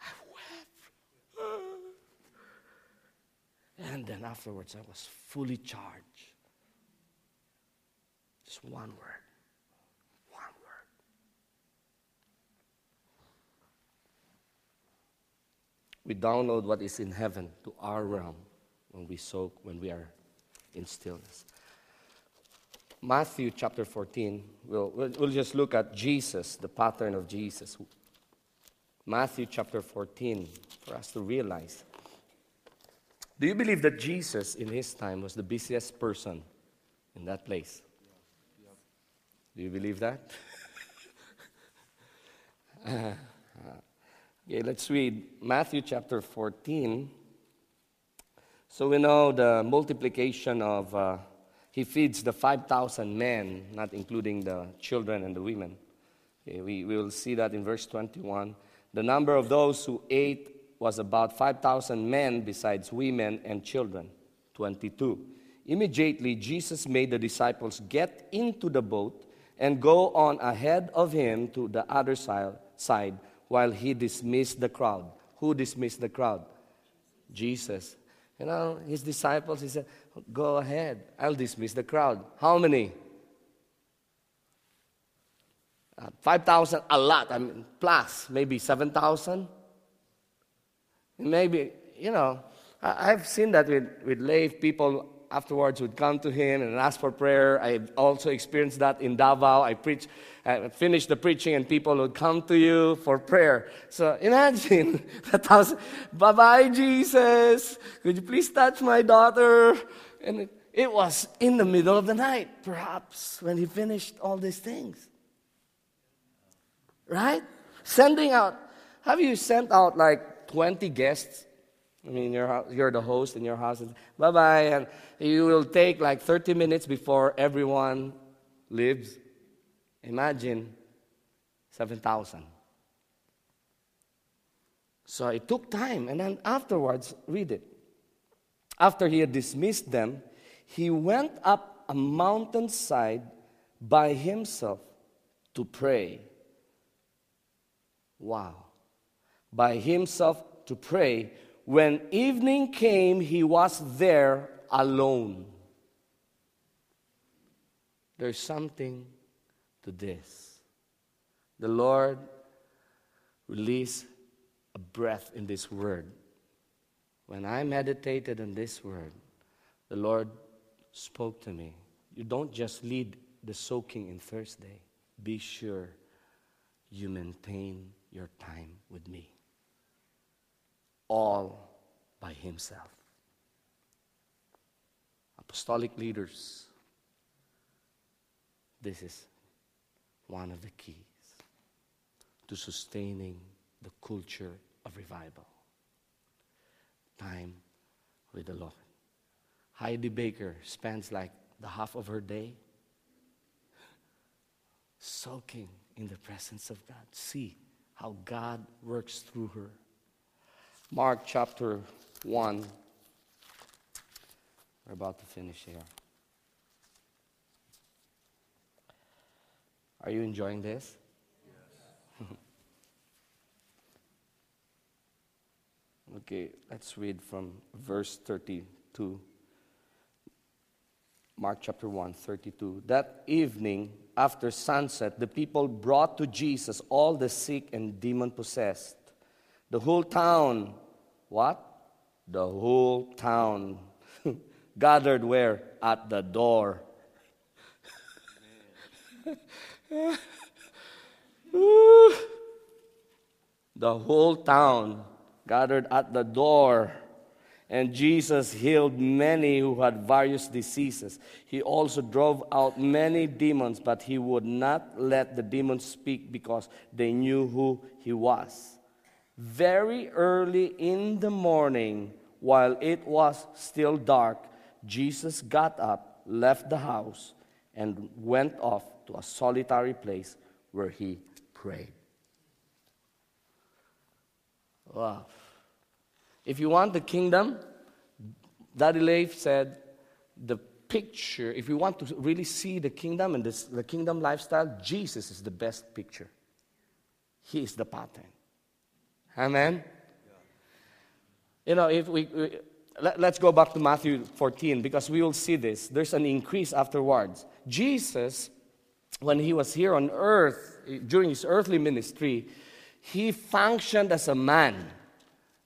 I wept. And then afterwards, I was fully charged. Just one word. One word. We download what is in heaven to our realm when we soak, when we are in stillness. Matthew chapter 14, we'll, we'll, we'll just look at Jesus, the pattern of Jesus. Matthew chapter 14, for us to realize do you believe that Jesus in his time was the busiest person in that place? Do you believe that? okay, let's read Matthew chapter 14. So we know the multiplication of, uh, he feeds the 5,000 men, not including the children and the women. Okay, we, we will see that in verse 21. The number of those who ate was about 5,000 men besides women and children. 22. Immediately, Jesus made the disciples get into the boat and go on ahead of him to the other side while he dismissed the crowd. Who dismissed the crowd? Jesus. You know, his disciples, he said, Go ahead, I'll dismiss the crowd. How many? Uh, 5,000, a lot, I mean, plus maybe 7,000. Maybe, you know, I, have seen that with, with Leif. People afterwards would come to him and ask for prayer. I also experienced that in Davao. I preach, I finished the preaching, and people would come to you for prayer. So imagine that house. Bye bye, Jesus. Could you please touch my daughter? And it was in the middle of the night, perhaps, when he finished all these things. Right? Sending out. Have you sent out like 20 guests. I mean, you're, you're the host in your house. Bye bye. And you will take like 30 minutes before everyone leaves. Imagine 7,000. So it took time. And then afterwards, read it. After he had dismissed them, he went up a mountainside by himself to pray. Wow by himself to pray. When evening came, he was there alone. There's something to this. The Lord released a breath in this word. When I meditated on this word, the Lord spoke to me. You don't just lead the soaking in Thursday, be sure you maintain your time with me all by himself. Apostolic leaders, this is one of the keys to sustaining the culture of revival. Time with the Lord. Heidi Baker spends like the half of her day soaking in the presence of God. See how God works through her. Mark chapter 1. We're about to finish here. Are you enjoying this? Yes. okay, let's read from verse 32. Mark chapter 1, 32. That evening, after sunset, the people brought to Jesus all the sick and demon possessed. The whole town, what? The whole town gathered where? At the door. the whole town gathered at the door. And Jesus healed many who had various diseases. He also drove out many demons, but he would not let the demons speak because they knew who he was. Very early in the morning, while it was still dark, Jesus got up, left the house, and went off to a solitary place where he prayed. Wow. If you want the kingdom, Daddy Leif said, the picture, if you want to really see the kingdom and this, the kingdom lifestyle, Jesus is the best picture. He is the pattern. Amen? You know, if we, we let, us go back to Matthew 14 because we will see this. There's an increase afterwards. Jesus, when he was here on earth, during his earthly ministry, he functioned as a man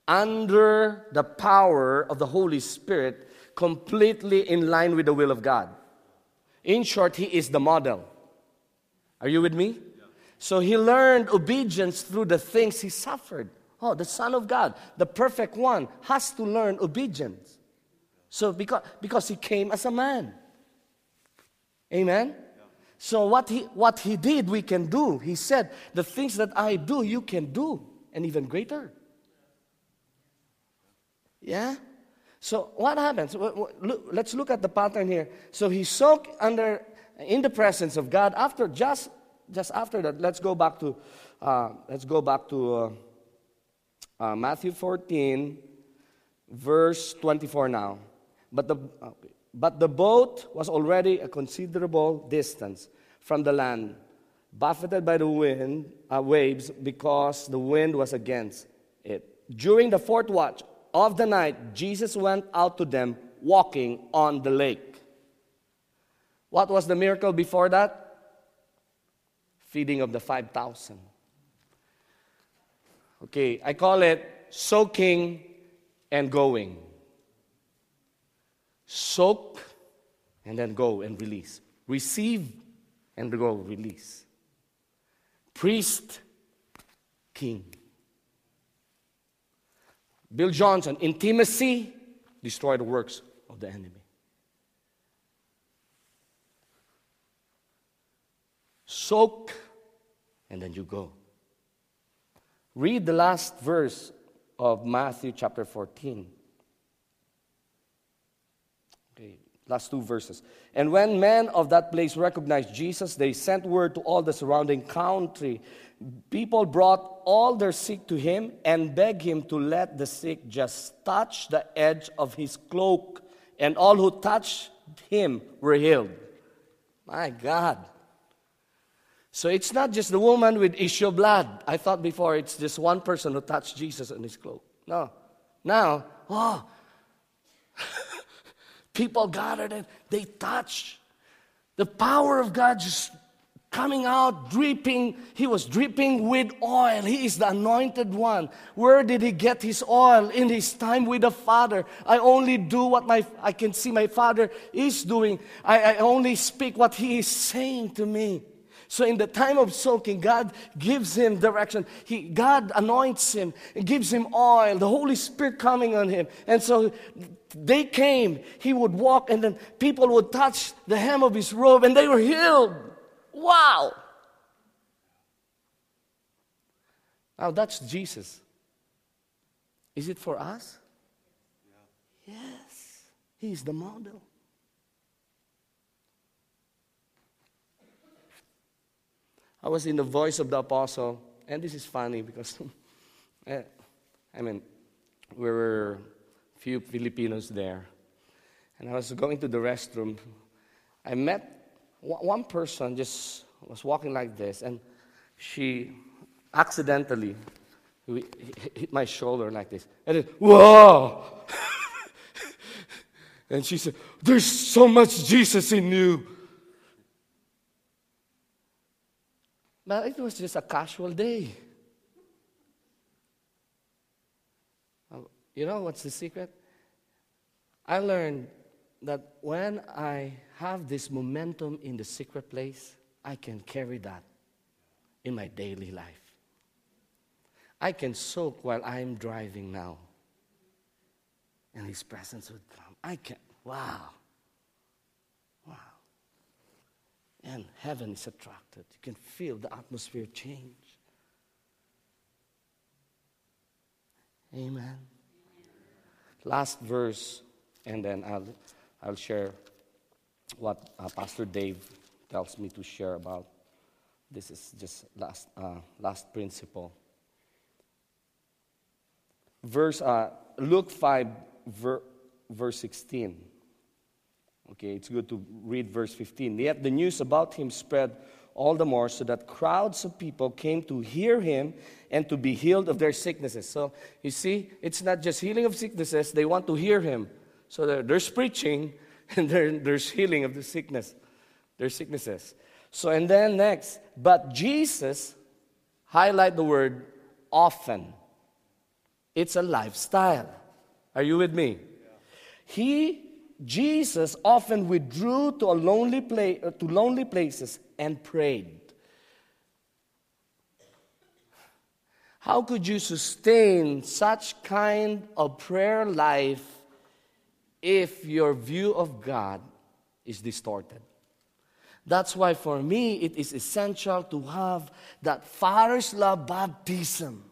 under the power of the Holy Spirit, completely in line with the will of God. In short, he is the model. Are you with me? So he learned obedience through the things he suffered. Oh, the Son of God, the perfect one, has to learn obedience. So because, because he came as a man. Amen? So what he, what he did, we can do. He said, the things that I do, you can do, and even greater. Yeah? So what happens? Let's look at the pattern here. So he soaked under in the presence of God. After just just after that, let's go back to uh, let's go back to uh, uh, Matthew 14, verse 24. Now, but the okay. but the boat was already a considerable distance from the land, buffeted by the wind uh, waves because the wind was against it. During the fourth watch of the night, Jesus went out to them walking on the lake. What was the miracle before that? Feeding of the 5,000. Okay, I call it soaking and going. Soak and then go and release. Receive and go, release. Priest, king. Bill Johnson, intimacy, destroy the works of the enemy. Soak, and then you go. Read the last verse of Matthew chapter 14. Okay, last two verses. And when men of that place recognized Jesus, they sent word to all the surrounding country people brought all their sick to him and begged him to let the sick just touch the edge of his cloak, and all who touched him were healed. My God. So it's not just the woman with issue of blood. I thought before it's just one person who touched Jesus in his cloak. No. Now, oh, people gathered and they touched. The power of God just coming out dripping. He was dripping with oil. He is the anointed one. Where did he get his oil? In his time with the Father. I only do what my, I can see my Father is doing. I, I only speak what he is saying to me. So in the time of soaking, God gives him direction. He, God anoints him and gives him oil, the Holy Spirit coming on him. And so they came, he would walk, and then people would touch the hem of his robe, and they were healed. Wow! Now that's Jesus. Is it for us? Yeah. Yes. He's the model. I was in the voice of the apostle, and this is funny because, eh, I mean, we were a few Filipinos there, and I was going to the restroom. I met one person just was walking like this, and she accidentally hit my shoulder like this. And then, whoa! and she said, There's so much Jesus in you. But it was just a casual day. You know what's the secret? I learned that when I have this momentum in the secret place, I can carry that in my daily life. I can soak while I'm driving now. And His presence would come. I can, wow. And heaven is attracted. You can feel the atmosphere change. Amen. Last verse, and then I'll, I'll share what uh, Pastor Dave tells me to share about. This is just last, uh, last principle. Verse, uh, Luke 5, ver, verse 16. Okay, it's good to read verse 15. Yet the news about him spread all the more so that crowds of people came to hear him and to be healed of their sicknesses. So you see, it's not just healing of sicknesses, they want to hear him. So there's preaching and there's healing of the sickness, their sicknesses. So, and then next, but Jesus, highlight the word often. It's a lifestyle. Are you with me? He, Jesus, often withdrew to a lonely uh, to lonely places and prayed. How could you sustain such kind of prayer life if your view of God is distorted? That's why for me it is essential to have that Father's love baptism.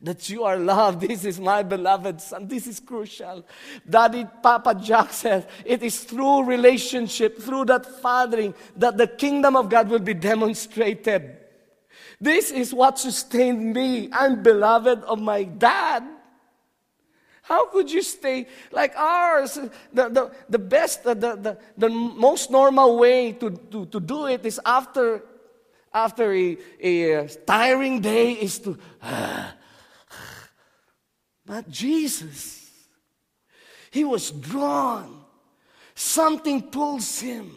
That you are loved. This is my beloved son. This is crucial. Daddy Papa Jack says it is through relationship, through that fathering, that the kingdom of God will be demonstrated. This is what sustained me. I'm beloved of my dad. How could you stay like hours? The, the, the best, the, the, the most normal way to, to, to do it is after, after a, a tiring day is to. Uh, but Jesus, he was drawn. Something pulls him.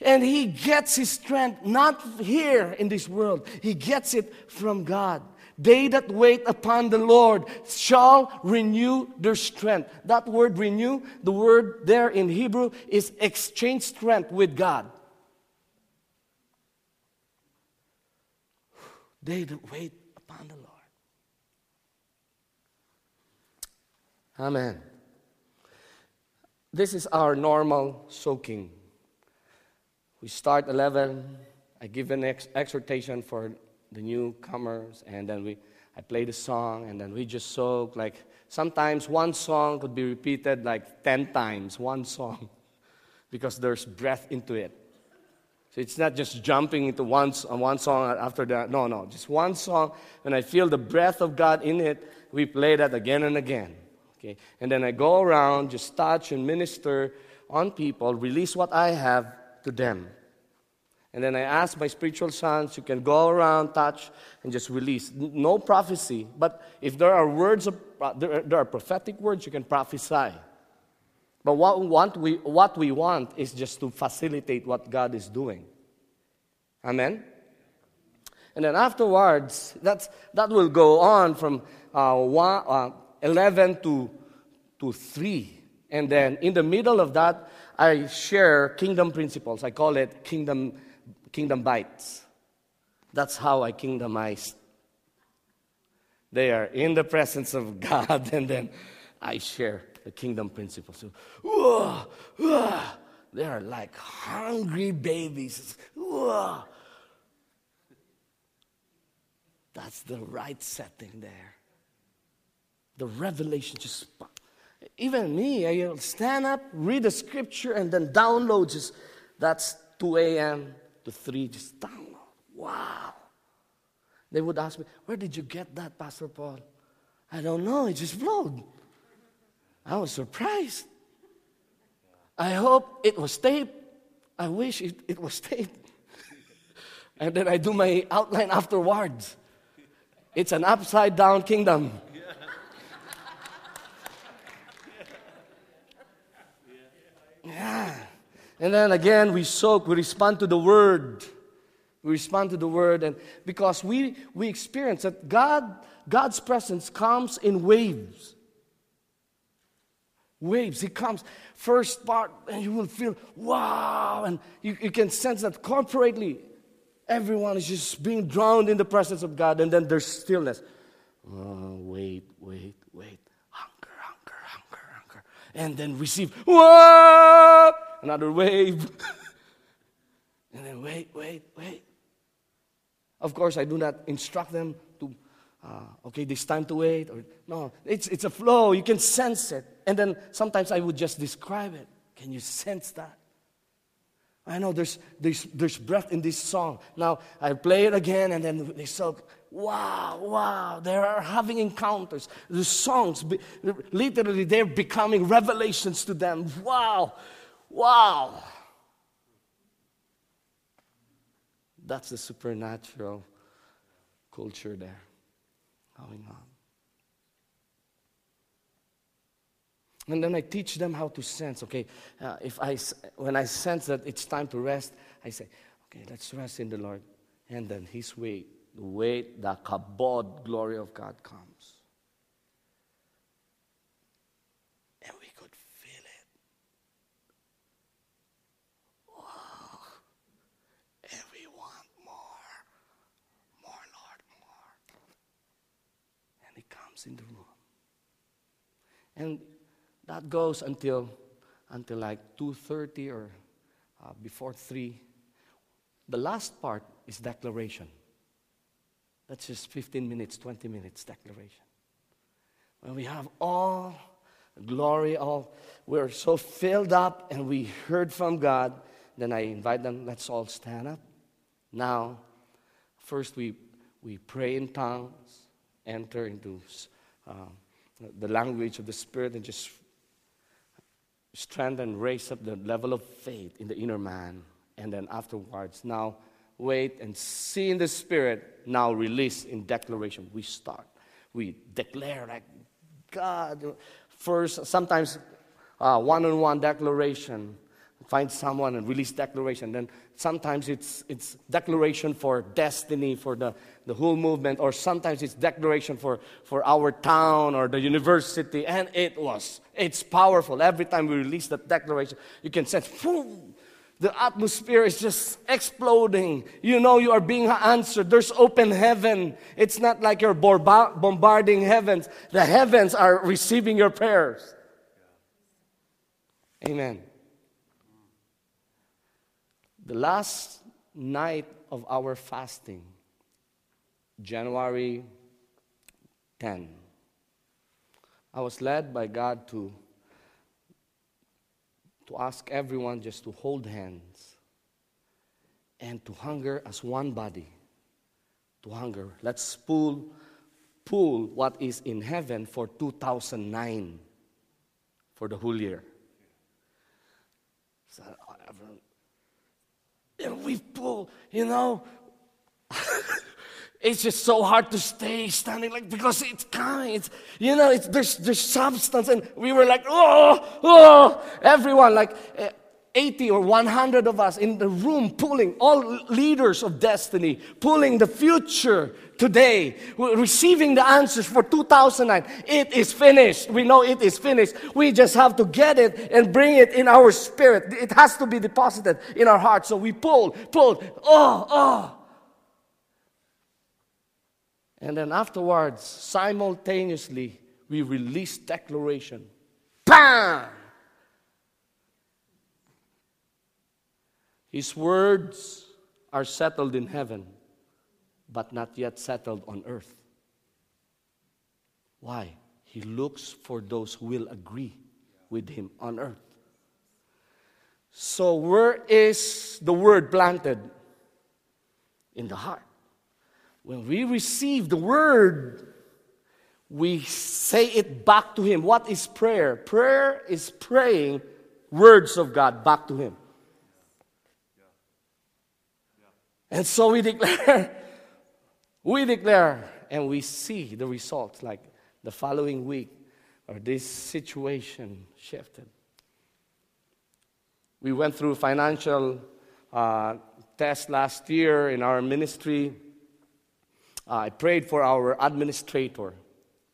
And he gets his strength not here in this world, he gets it from God. They that wait upon the Lord shall renew their strength. That word renew, the word there in Hebrew is exchange strength with God. They that wait upon the Lord. Amen. This is our normal soaking. We start 11. I give an ex- exhortation for the newcomers, and then we, I play the song, and then we just soak. Like sometimes one song could be repeated like 10 times, one song, because there's breath into it. So it's not just jumping into one, uh, one song after that. No, no, just one song. And I feel the breath of God in it, we play that again and again. Okay? And then I go around, just touch and minister on people, release what I have to them. And then I ask my spiritual sons, you can go around, touch, and just release. No prophecy, but if there are words, of, uh, there, are prophetic words, you can prophesy. But what we, want, we, what we want is just to facilitate what God is doing. Amen? And then afterwards, that's, that will go on from uh, one, uh, 11 to, to 3. And then in the middle of that, I share kingdom principles. I call it kingdom kingdom bites. That's how I kingdomized. They are in the presence of God, and then I share the kingdom principles. So, whoa, whoa, they are like hungry babies. Whoa. That's the right setting there. The revelation just, even me, I'll stand up, read the scripture, and then download just, that's 2 a.m. to 3, just download. Wow. They would ask me, Where did you get that, Pastor Paul? I don't know, it just flowed. I was surprised. I hope it was taped. I wish it, it was taped. and then I do my outline afterwards. It's an upside down kingdom. Yeah. And then again, we soak, we respond to the word. We respond to the word, and because we, we experience that God, God's presence comes in waves. Waves. He comes first part, and you will feel wow, and you, you can sense that corporately, everyone is just being drowned in the presence of God, and then there's stillness. Oh, wait, wait, wait. Hunger, hunger, hunger, hunger. And then receive, whoa, another wave. and then wait, wait, wait. Of course, I do not instruct them to, uh, okay, this time to wait. Or, no, it's, it's a flow. You can sense it. And then sometimes I would just describe it. Can you sense that? I know there's, there's, there's breath in this song. Now, I play it again, and then they soak. Wow, wow, they are having encounters. The songs, literally, they're becoming revelations to them. Wow, wow. That's the supernatural culture there going on. And then I teach them how to sense. Okay, uh, if I, when I sense that it's time to rest, I say, okay, let's rest in the Lord. And then His weight, the weight, the kabod glory of God comes. In the room. And that goes until, until like 2.30 or uh, before 3. The last part is declaration. That's just 15 minutes, 20 minutes declaration. When we have all glory, all we're so filled up and we heard from God, then I invite them, let's all stand up. Now, first we, we pray in tongues, enter into uh, the language of the Spirit and just strengthen, raise up the level of faith in the inner man. And then afterwards, now wait and see in the Spirit, now release in declaration. We start. We declare like God. First, sometimes one on one declaration find someone and release declaration. Then sometimes it's, it's declaration for destiny, for the, the whole movement, or sometimes it's declaration for, for our town or the university. And it was. It's powerful. Every time we release that declaration, you can sense, boom, the atmosphere is just exploding. You know you are being answered. There's open heaven. It's not like you're bombarding heavens. The heavens are receiving your prayers. Amen. The last night of our fasting, January 10, I was led by God to, to ask everyone just to hold hands and to hunger as one body. To hunger. Let's pull, pull what is in heaven for 2009 for the whole year. So and we pull, you know. it's just so hard to stay standing like because it's coming. It's you know, it's there's there's substance, and we were like, oh, oh, everyone like. Eh, Uh, 80 or 100 of us in the room pulling, all leaders of destiny, pulling the future today, receiving the answers for 2009. It is finished. We know it is finished. We just have to get it and bring it in our spirit. It has to be deposited in our heart. So we pull, pull, oh, oh. And then afterwards, simultaneously, we release declaration. Bam! His words are settled in heaven but not yet settled on earth. Why? He looks for those who will agree with him on earth. So, where is the word planted? In the heart. When we receive the word, we say it back to him. What is prayer? Prayer is praying words of God back to him. And so we declare, we declare, and we see the results like the following week or this situation shifted. We went through financial uh, test last year in our ministry. Uh, I prayed for our administrator,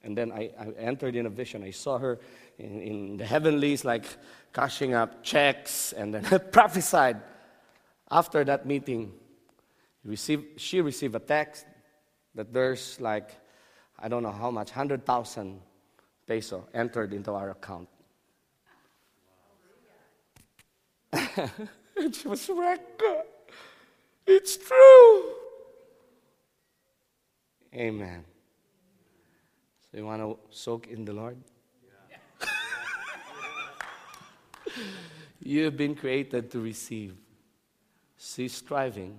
and then I, I, entered in a vision. I saw her in, in the heavenlies, like cashing up checks, and then prophesied. After that meeting, she received a text that there's like, I don't know how much, 100,000 peso entered into our account. it was wrecked. It's true. Amen. So you want to soak in the Lord? You've been created to receive. Cease striving.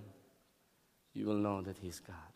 You will know that He's God.